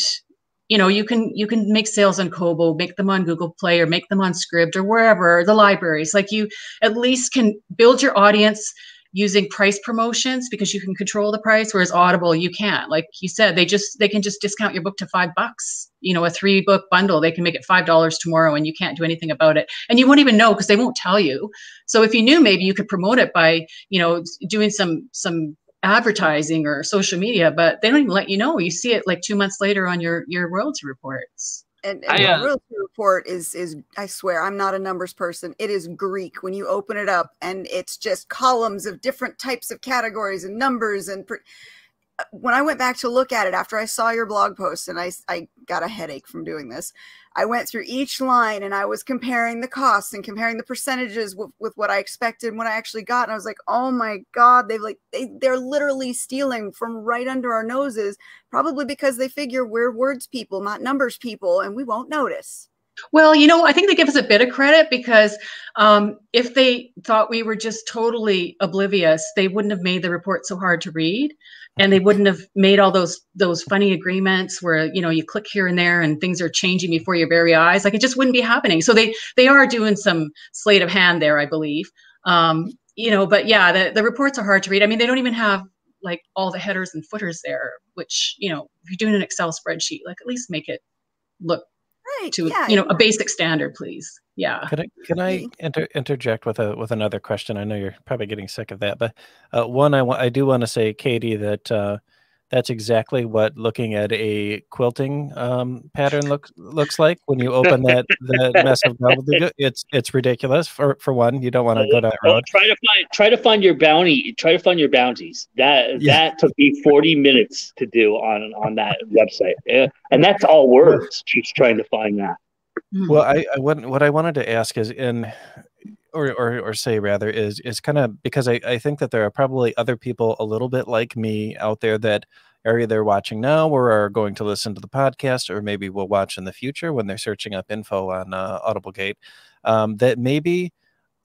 you know you can you can make sales on kobo make them on google play or make them on scribd or wherever the libraries. Like you at least can build your audience using price promotions because you can control the price whereas audible you can't. Like you said they just they can just discount your book to five bucks you know a three book bundle. They can make it five dollars tomorrow and you can't do anything about it. And you won't even know because they won't tell you. So if you knew maybe you could promote it by you know doing some some advertising or social media, but they don't even let you know. You see it like two months later on your your royalty reports. And, and I, uh, the royalty report is is I swear I'm not a numbers person. It is Greek when you open it up, and it's just columns of different types of categories and numbers and. when I went back to look at it after I saw your blog post, and I, I got a headache from doing this, I went through each line and I was comparing the costs and comparing the percentages with, with what I expected and what I actually got. And I was like, oh my God, they've like, they, they're literally stealing from right under our noses, probably because they figure we're words people, not numbers people, and we won't notice. Well, you know, I think they give us a bit of credit because um, if they thought we were just totally oblivious, they wouldn't have made the report so hard to read. And they wouldn't have made all those those funny agreements where you know you click here and there and things are changing before your very eyes. Like it just wouldn't be happening. So they they are doing some sleight of hand there i believe. Um, you know but yeah the, the reports are hard to read. I mean they don't even have like all the headers and footers there which you know if you're doing an excel spreadsheet like at least make it look right to yeah, you know a basic standard please. Yeah. Can i can i inter- interject with a with another question? I know you're probably getting sick of that but uh, one i want i do want to say katie that uh that's exactly what looking at a quilting um, pattern looks looks like when you open that that mess of gobbledygook. It's it's ridiculous. For for one, you don't want to go that road. try to find try to find your bounty. Try to find your bounties. That Yeah. that took me forty minutes to do on on that website, and that's all words. Just trying to find that. Mhm. Well, I, I what, what I wanted to ask is in or, or, or say rather is is kind of because I, I think that there are probably other people a little bit like me out there that are either watching now or are going to listen to the podcast or maybe will watch in the future when they're searching up info on uh, AudibleGate um, that maybe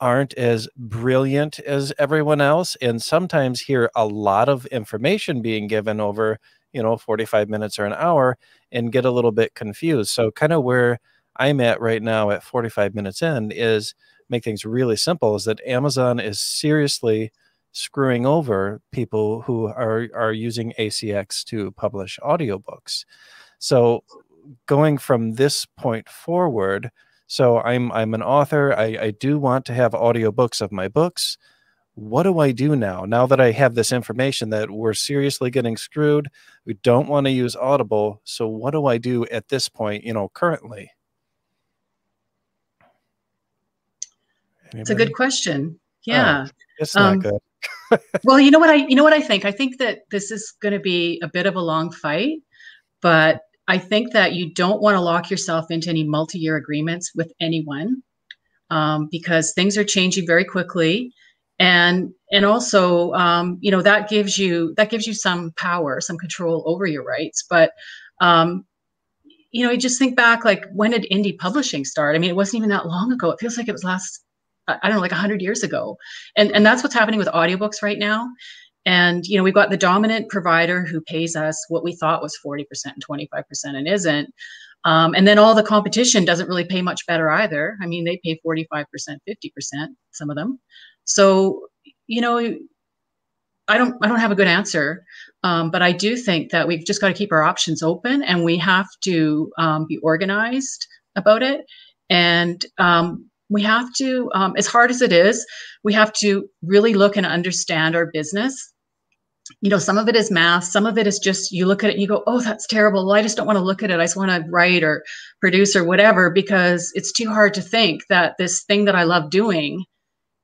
aren't as brilliant as everyone else and sometimes hear a lot of information being given over you know 45 minutes or an hour and get a little bit confused. So kind of where i'm at right now at 45 minutes in is make things really simple is that amazon is seriously screwing over people who are are using acx to publish audiobooks. So going from this point forward so i'm i'm an author. I i do want to have audiobooks of my books. What do i do now? Now that i have this information that we're seriously getting screwed we don't want to use audible. So what do i do at this point you know currently It's a good question. Yeah. it's not Um, good well, you know what I you know what I think? I think that this is going to be a bit of a long fight, but I think that you don't want to lock yourself into any multi-year agreements with anyone um, because things are changing very quickly, and and also um, you know that gives you that gives you some power, some control over your rights. But um, you know, you just think back like when did indie publishing start? I mean, it wasn't even that long ago. It feels like it was last I don't know, like 100 years ago. And, and that's what's happening with audiobooks right now. And, you know, we've got the dominant provider who pays us what we thought was 40% and 25% and isn't. Um, and then all the competition doesn't really pay much better either. I mean, they pay 45%, 50%, some of them. So, you know, I don't, I don't have a good answer. Um, but I do think that we've just got to keep our options open and we have to um, be organized about it. And um, we have to, um, as hard as it is, we have to really look and understand our business. You know, some of it is math, some of it is just you look at it and you go, oh, that's terrible. Well, I just don't want to look at it. I just want to write or produce or whatever because it's too hard to think that this thing that I love doing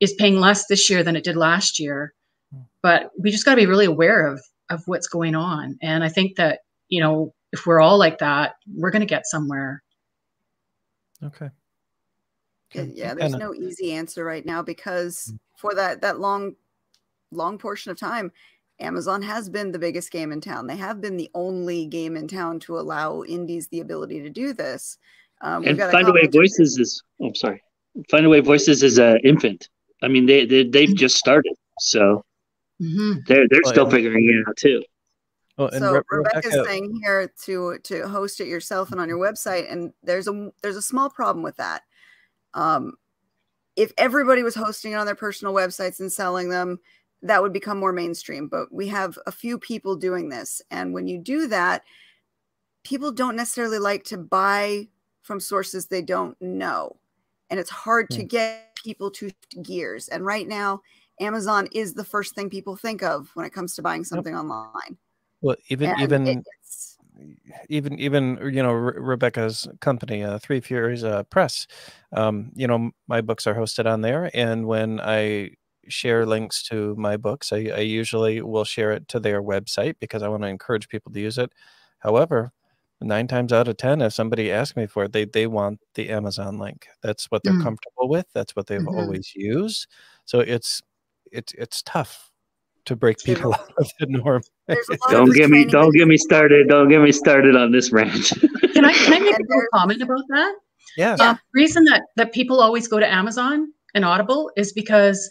is paying less this year than it did last year. But we just got to be really aware of of what's going on. And I think that, you know, if we're all like that, we're going to get somewhere. okay Yeah, there's kinda- no easy answer right now because Mm. for that that long long portion of time, Amazon has been the biggest game in town. They have been the only game in town to allow indies the ability to do this. Um, And got a Findaway Voices is. Oh, I'm sorry. Findaway Voices is an infant. I mean, they, they they've just started, so Mhm. they're they're Oh, still yeah. figuring it out too. well, so Re- Rebecca's Rebecca, saying here to to host it yourself and on your website, and there's a there's a small problem with that. Um, if everybody was hosting it on their personal websites and selling them, that would become more mainstream. But we have a few people doing this, and when you do that, people don't necessarily like to buy from sources they don't know, and it's hard to Hmm. get people to gears. And right now, Amazon is the first thing people think of when it comes to buying something online. well even And even it- even even you know Re- Rebecca's company, uh, Three Furies uh, Press. Um, you know, my books are hosted on there, and when I share links to my books, I, I usually will share it to their website because I want to encourage people to use it. However, nine times out of ten, if somebody asks me for it, they they want the Amazon link. That's what they're Mm. comfortable with. That's what they've Mhm. always used. So it's it's it's tough to break There's people out of the norm. there's a lot of Don't get me don't get me started. Don't get me started on this rant. Can I, can I make a little comment about that? yeah. Yeah. Um, reason that that people always go to Amazon and Audible is because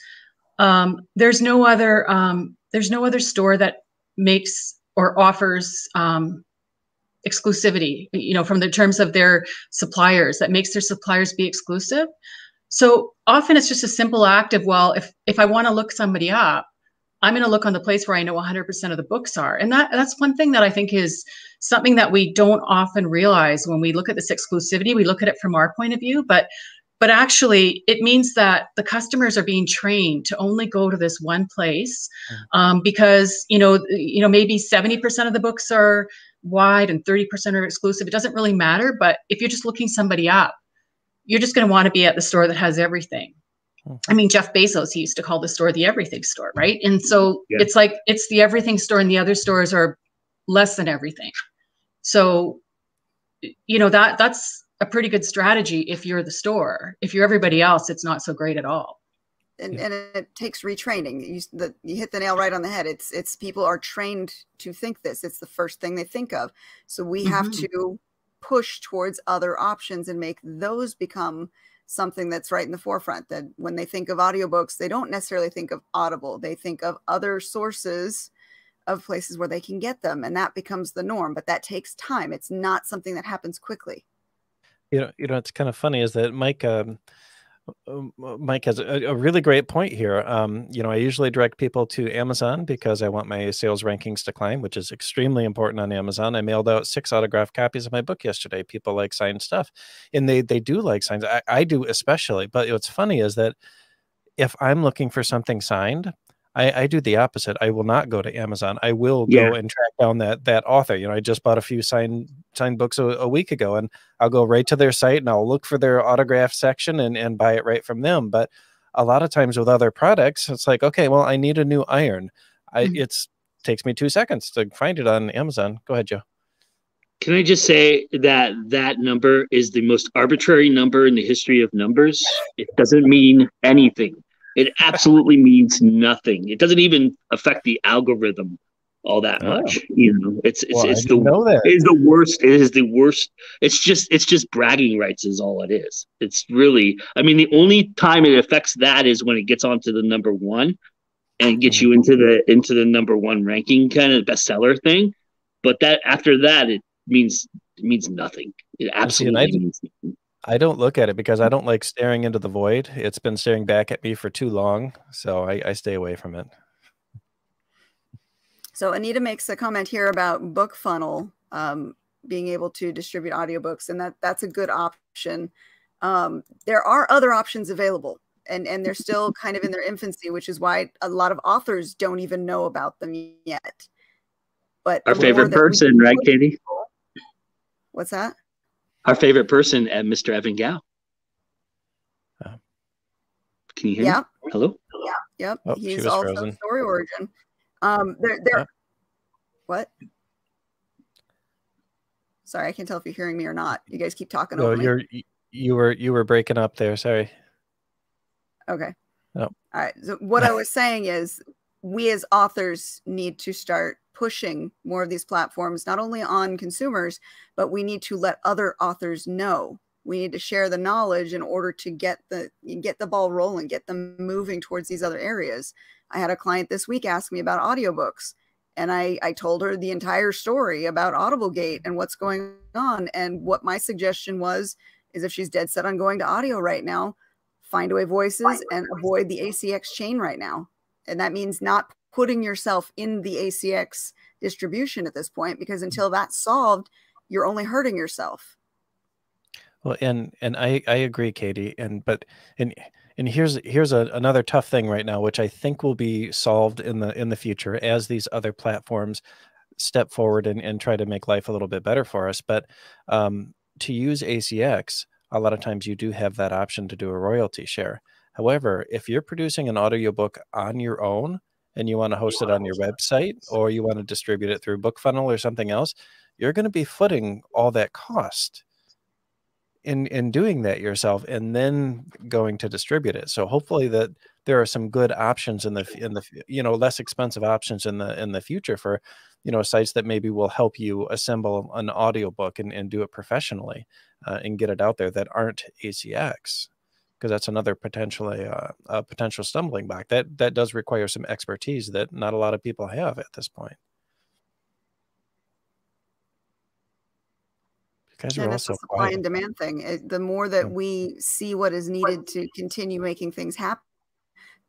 um, there's no other um, there's no other store that makes or offers um, exclusivity. You know, from the terms of their suppliers that makes their suppliers be exclusive. So often it's just a simple act of well, if if I want to look somebody up, I'm going to look on the place where I know 100% of the books are, and that that's one thing that I think is something that we don't often realize when we look at this exclusivity. We look at it from our point of view, but but actually it means that the customers are being trained to only go to this one place mm. um, because you know you know maybe 70% of the books are wide and 30% are exclusive it doesn't really matter but if you're just looking somebody up you're just going to want to be at the store that has everything. I mean, Jeff Bezos, he used to call the store the everything store, right? And so yeah. it's like it's the everything store, and the other stores are less than everything. So, you know, that that's a pretty good strategy if you're the store. If you're everybody else, it's not so great at all. And, and it takes retraining. You, the, you hit the nail right on the head. It's it's people are trained to think this. It's the first thing they think of. So we have mm-hmm. to push towards other options and make those become something that's right in the forefront. That when they think of audiobooks, they don't necessarily think of Audible. They think of other sources of places where they can get them, and that becomes the norm. But that takes time. It's not something that happens quickly you know, you know, it's kind of funny is that Mike, um, Mike has a, a, really great point here. Um, you know, I usually direct people to Amazon because I want my sales rankings to climb, which is extremely important on Amazon. I mailed out six autographed copies of my book yesterday. People like signed stuff, and they they do like signs. I, I do especially. But what's funny is that if I'm looking for something signed, I, I do the opposite. I will not go to Amazon. I will yeah. go and track down that that author. You know, I just bought a few signed signed books a, a, week ago, and I'll go right to their site and I'll look for their autograph section and and buy it right from them. But a lot of times with other products, it's like, okay, well, I need a new iron. I mm-hmm. it's takes me two seconds to find it on Amazon. Go ahead, Joe. Can I just say that that number is the most arbitrary number in the history of numbers? It doesn't mean anything. It absolutely means nothing. It doesn't even affect the algorithm all that oh. much. You know, it's it's, well, it's the it is the worst. It is the worst. It's just it's just bragging rights is all it is. It's really. I mean, the only time it affects that is when it gets onto the number one and gets you into the into the number one ranking kind of bestseller thing. But that after that, it means it means nothing. It absolutely See, means nothing. I don't look at it because I don't like staring into the void. It's been staring back at me for too long, so I, I stay away from it. So Anita makes a comment here about BookFunnel um, being able to distribute audiobooks, and that that's a good option. Um, there are other options available, and and they're still kind of in their infancy, which is why a lot of authors don't even know about them yet. But our favorite person, right, Katie? What's that? Our favorite person at Mr. Evan Gow. Uh, Can you hear yeah. me? Hello? Yeah. Yep. Oh, He's also frozen. Story Origin. Um, they're, they're, yeah. what? Sorry, I can't tell if you're hearing me or not. You guys keep talking no, over you're, me. You were, you were breaking up there. Sorry. Okay. Oh. All right. So what I was saying is we as authors need to start pushing more of these platforms, not only on consumers, but we need to let other authors know. We need to share the knowledge in order to get the get the ball rolling, get them moving towards these other areas. I had a client this week ask me about audiobooks, and I, I told her the entire story about Audiblegate and what's going on. And what my suggestion was is if she's dead set on going to audio right now, Findaway Voices and avoid the ACX chain right now. And that means not putting yourself in the ACX distribution at this point because mm. until that's solved, you're only hurting yourself. Well, and and I I agree, Katie. And but and and here's here's a, another tough thing right now, which I think will be solved in the in the future as these other platforms step forward and, and try to make life a little bit better for us. But um, to use ACX, a lot of times you do have that option to do a royalty share. However, if you're producing an audiobook on your own, and you want to host it on your website or you want to distribute it through BookFunnel or something else, you're going to be footing all that cost in in doing that yourself and then going to distribute it. So hopefully that there are some good options in the in the you know less expensive options in the in the future for you know sites that maybe will help you assemble an audiobook and, and do it professionally uh, and get it out there that aren't ACX because that's another potentially uh, a potential stumbling block. That that does require some expertise that not a lot of people have at this point. Because guys are also supply quiet. and demand thing. It, the more that we see what is needed to continue making things happen,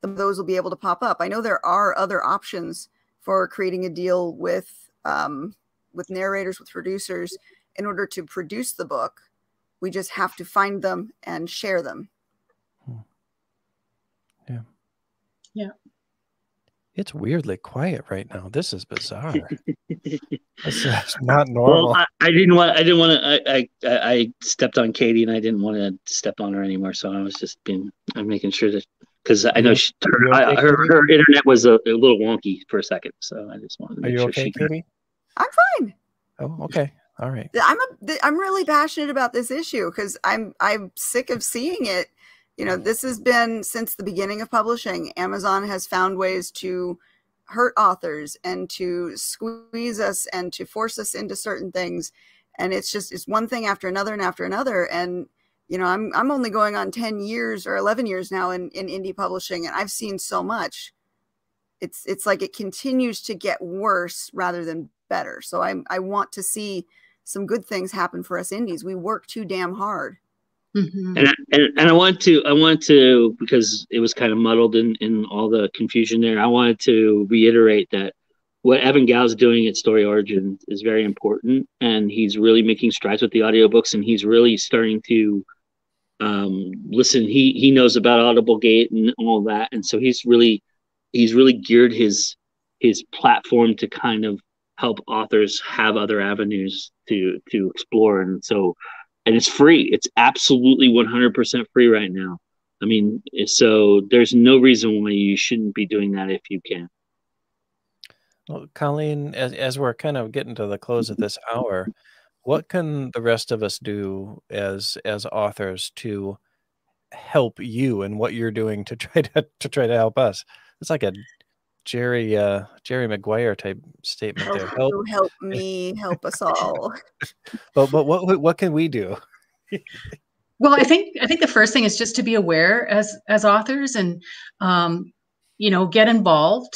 the, those will be able to pop up. I know there are other options for creating a deal with um, with narrators, with producers, in order to produce the book. We just have to find them and share them Yeah. Yeah. It's weirdly quiet right now. This is bizarre. this is not normal. Well, I, I, didn't want. I didn't want to. I, I I stepped on Katie, and I didn't want to step on her anymore. So I was just being. I'm making sure that because I know she, her, okay, I, her, her internet was a, a, little wonky for a second. So I just wanted to make Are you sure okay, she. Katie? I'm fine. Oh, okay. All right. I'm a, I'm really passionate about this issue because I'm I'm sick of seeing it. You know, this has been since the beginning of publishing. Amazon has found ways to hurt authors and to squeeze us and to force us into certain things. And it's just it's one thing after another and after another. And you know i'm i'm only going on 10 years or 11 years now in in indie publishing and i've seen so much. It's it's like it continues to get worse rather than better. So i i want to see some good things happen for us indies. We work too damn hard Mm-hmm. And, I, and and I want to I want to because it was kind of muddled in in all the confusion there. I wanted to reiterate that what Evan Gow's doing at Story Origin is very important, and he's really making strides with the audiobooks, and he's really starting to um, listen. He he knows about Audible Gate and all that, and so he's really he's really geared his his platform to kind of help authors have other avenues to to explore, and so and it's free. It's absolutely 100% free right now. I mean, so there's no reason why you shouldn't be doing that if you can. Well, Colleen, as, as we're kind of getting to the close of this hour, what can the rest of us do as as authors to help you and what you're doing to try to to try to help us? It's like a Jerry uh, Jerry Maguire type statement help there. Help, help me, help us all. but but what what can we do? well, I think I think the first thing is just to be aware as as authors and um, you know get involved.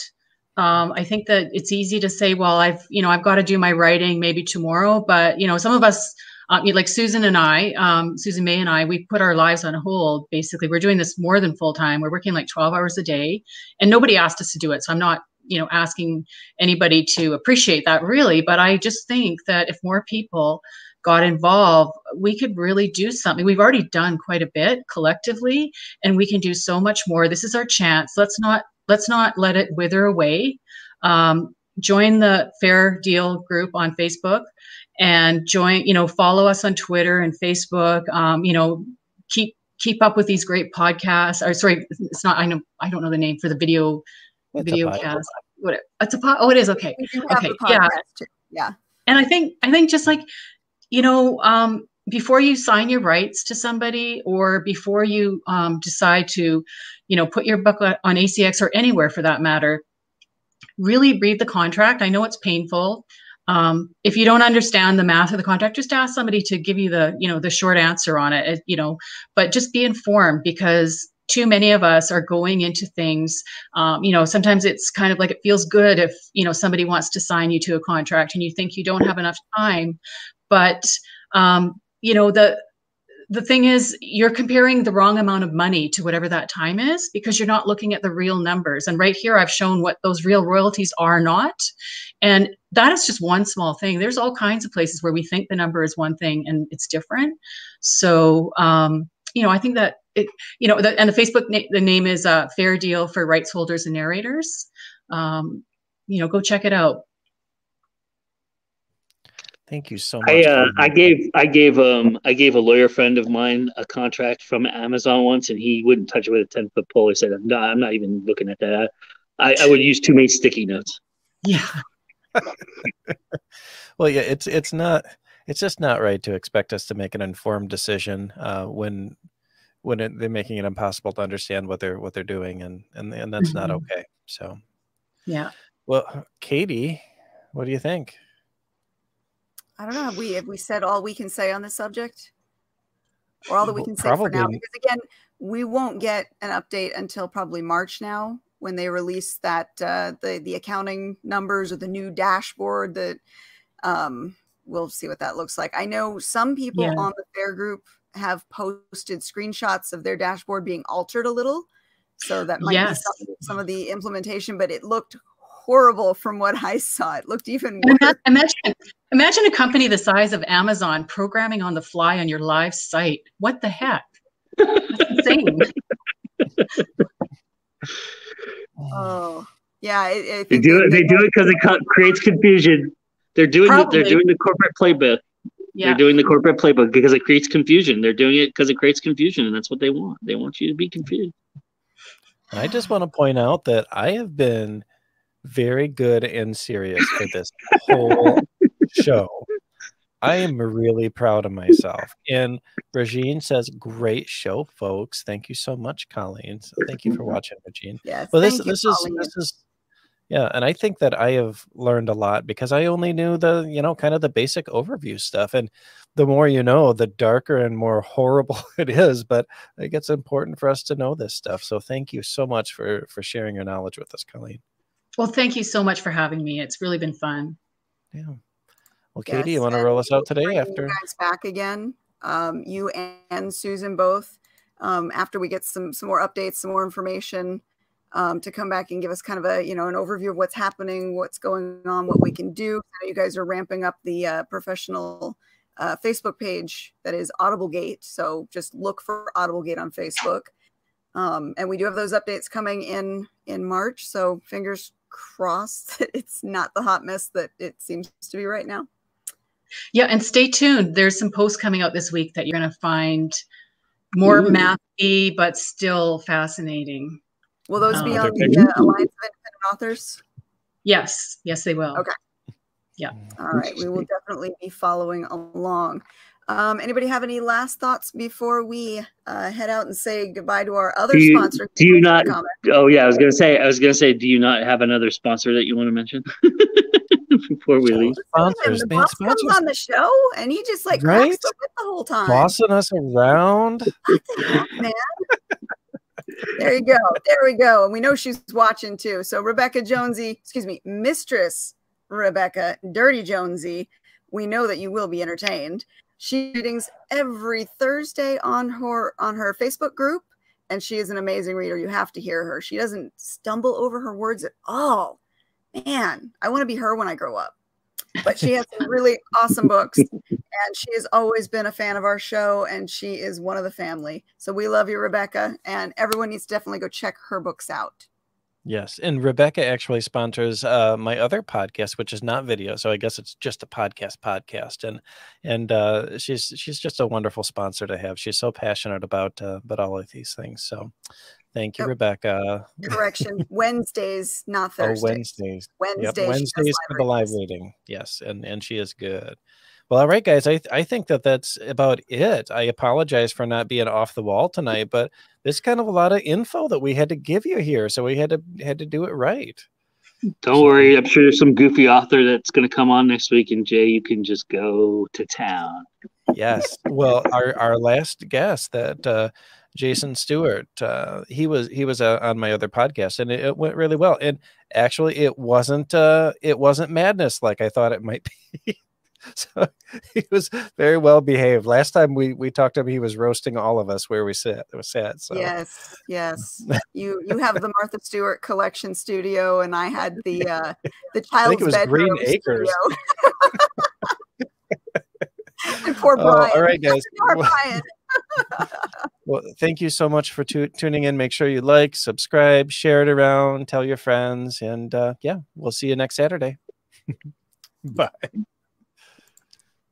Um, I think that it's easy to say, well, I've you know I've got to do my writing maybe tomorrow, but you know some of us um, like Susan and I, um, Susan May and I, we put our lives on hold. Basically, we're doing this more than full time. We're working like 12 hours a day, and nobody asked us to do it. So I'm not, you know, asking anybody to appreciate that really. But I just think that if more people got involved, we could really do something. We've already done quite a bit collectively, and we can do so much more. This is our chance. Let's not let's not let it wither away. Um, join the Fair Deal group on Facebook and join, you know, follow us on Twitter and Facebook. Um, you know, keep keep up with these great podcasts. Or sorry, it's not. I know I don't know the name for the video it's video cast. What it's a pod. Oh, it is okay. Okay, yeah, too. yeah. And I think I think just like you know, um, before you sign your rights to somebody or before you um, decide to, you know, put your book on ACX or anywhere for that matter, really read the contract. I know it's painful. Um, if you don't understand the math of the contract, just ask somebody to give you the, you know, the short answer on it, you know, but just be informed because too many of us are going into things um, you know sometimes it's kind of like it feels good if you know somebody wants to sign you to a contract and you think you don't have enough time. But um, you know the the thing is you're comparing the wrong amount of money to whatever that time is because you're not looking at the real numbers. And right here i've shown what those real royalties are not. And that is just one small thing. There's all kinds of places where we think the number is one thing and it's different. So um, you know i think that it you know the, and the facebook na- the name is uh, fair deal for rights holders and narrators. Um, you know go check it out Thank you so much. I uh, I gave I gave um I gave a lawyer friend of mine a contract from Amazon once, and he wouldn't touch it with a ten foot pole. He said, "I'm not, I'm not even looking at that. I, I would use too many sticky notes." Yeah. well, yeah, it's it's not it's just not right to expect us to make an informed decision uh, when when it, they're making it impossible to understand what they're what they're doing, and and and that's mm-hmm. not okay. So, yeah. Well, Katie, what do you think? I don't know. Have we have we said all we can say on this subject, or all that we can say for now? Because again, we won't get an update until probably March now when they release that uh, the the accounting numbers or the new dashboard that um, we'll see what that looks like. I know some people yeah. on the fair group have posted screenshots of their dashboard being altered a little. So that might yes. be some, some, of the implementation, but it looked horrible from what I saw. It looked even worse. Imagine, imagine a company the size of Amazon programming on the fly on your live site. What the heck? That's insane. Oh. oh, yeah. It, they do it. They do it because it creates confusion. They're doing the, they're doing the corporate playbook. Yeah. They're doing the corporate playbook because it creates confusion. They're doing it because it creates confusion, and that's what they want. They want you to be confused. I just want to point out that I have been very good and serious for this whole show. I am really proud of myself. And Regine says, "Great show, folks. Thank you so much, Colleen. So thank you for watching, Regine." Yes. Well, this this is this is yeah, and I think that I have learned a lot because I only knew the you know kind of the basic overview stuff, and the more you know, the darker and more horrible it is. But I think it's important for us to know this stuff. So thank you so much for for sharing your knowledge with us, Colleen. Well, thank you so much for having me. It's really been fun. Yeah. Well, Katie, yes, you want to roll us out today after you guys back again? Um, you and Susan both. Um, after we get some some more updates, some more information, um, to come back and give us kind of a you know an overview of what's happening, what's going on, what we can do. you guys are ramping up the uh, professional uh, Facebook page that is AudibleGate. So just look for AudibleGate on Facebook. Um, and we do have those updates coming in in March. So fingers crossed that it's not the hot mess that it seems to be right now. Yeah, and stay tuned. There's some posts coming out this week that you're going to find more Ooh. mathy, but still fascinating. Will those be on the uh, Alliance of Independent Authors? Yes, yes, they will. Okay. Yeah. All right. We will definitely be following along. Um, anybody have any last thoughts before we uh, head out and say goodbye to our other do you, sponsor? Do you not? Oh yeah, I was gonna say. I was gonna say. Do you not have another sponsor that you want to mention before we leave? Sponsors, the boss sponsors. comes on the show and he just like right? the whole time, bossing us around. man. there you go. There we go. And we know she's watching too. So Rebecca Jonesy, excuse me, Mistress Rebecca Dirty Jonesy, we know that you will be entertained. She readings every Thursday on her on her Facebook group, and she is an amazing reader. You have to hear her. She doesn't stumble over her words at all. Man, I want to be her when I grow up. But she has some really awesome books, and she has always been a fan of our show, and she is one of the family. So we love you, Rebecca, and everyone needs to definitely go check her books out. Yes, and Rebecca actually sponsors uh, my other podcast, which is not video, so I guess it's just a podcast podcast, and and uh, she's she's just a wonderful sponsor to have. She's so passionate about uh, about all of these things. So, thank you, oh, Rebecca. Correction: Wednesdays, not Thursdays. Oh, Wednesdays. Wednesdays. Yep. Wednesdays for the live reading. Yes, and and she is good. Well, all right, guys. I I think that that's about it. I apologize for not being off the wall tonight, but there's kind of a lot of info that we had to give you here, so we had to had to do it right. Don't so, worry. I'm sure there's some goofy author that's going to come on next week, and Jay, you can just go to town. Yes. Well, our our last guest that. Uh, Jason Stewart. Uh, he was he was uh, on my other podcast, and it, it, went really well. And actually, it wasn't uh, it wasn't madness like I thought it might be. so he was very well behaved. Last time we we talked to him, he was roasting all of us where we sit. It was sad. So yes, yes. you you have the Martha Stewart collection studio, and I had the uh the child's bedroom Green Acres. and poor Brian. Oh, all right, guys. poor Brian. well, thank you so much for tu- tuning in. Make sure you like, subscribe, share it around, tell your friends, and uh, yeah, we'll see you next Saturday. Bye.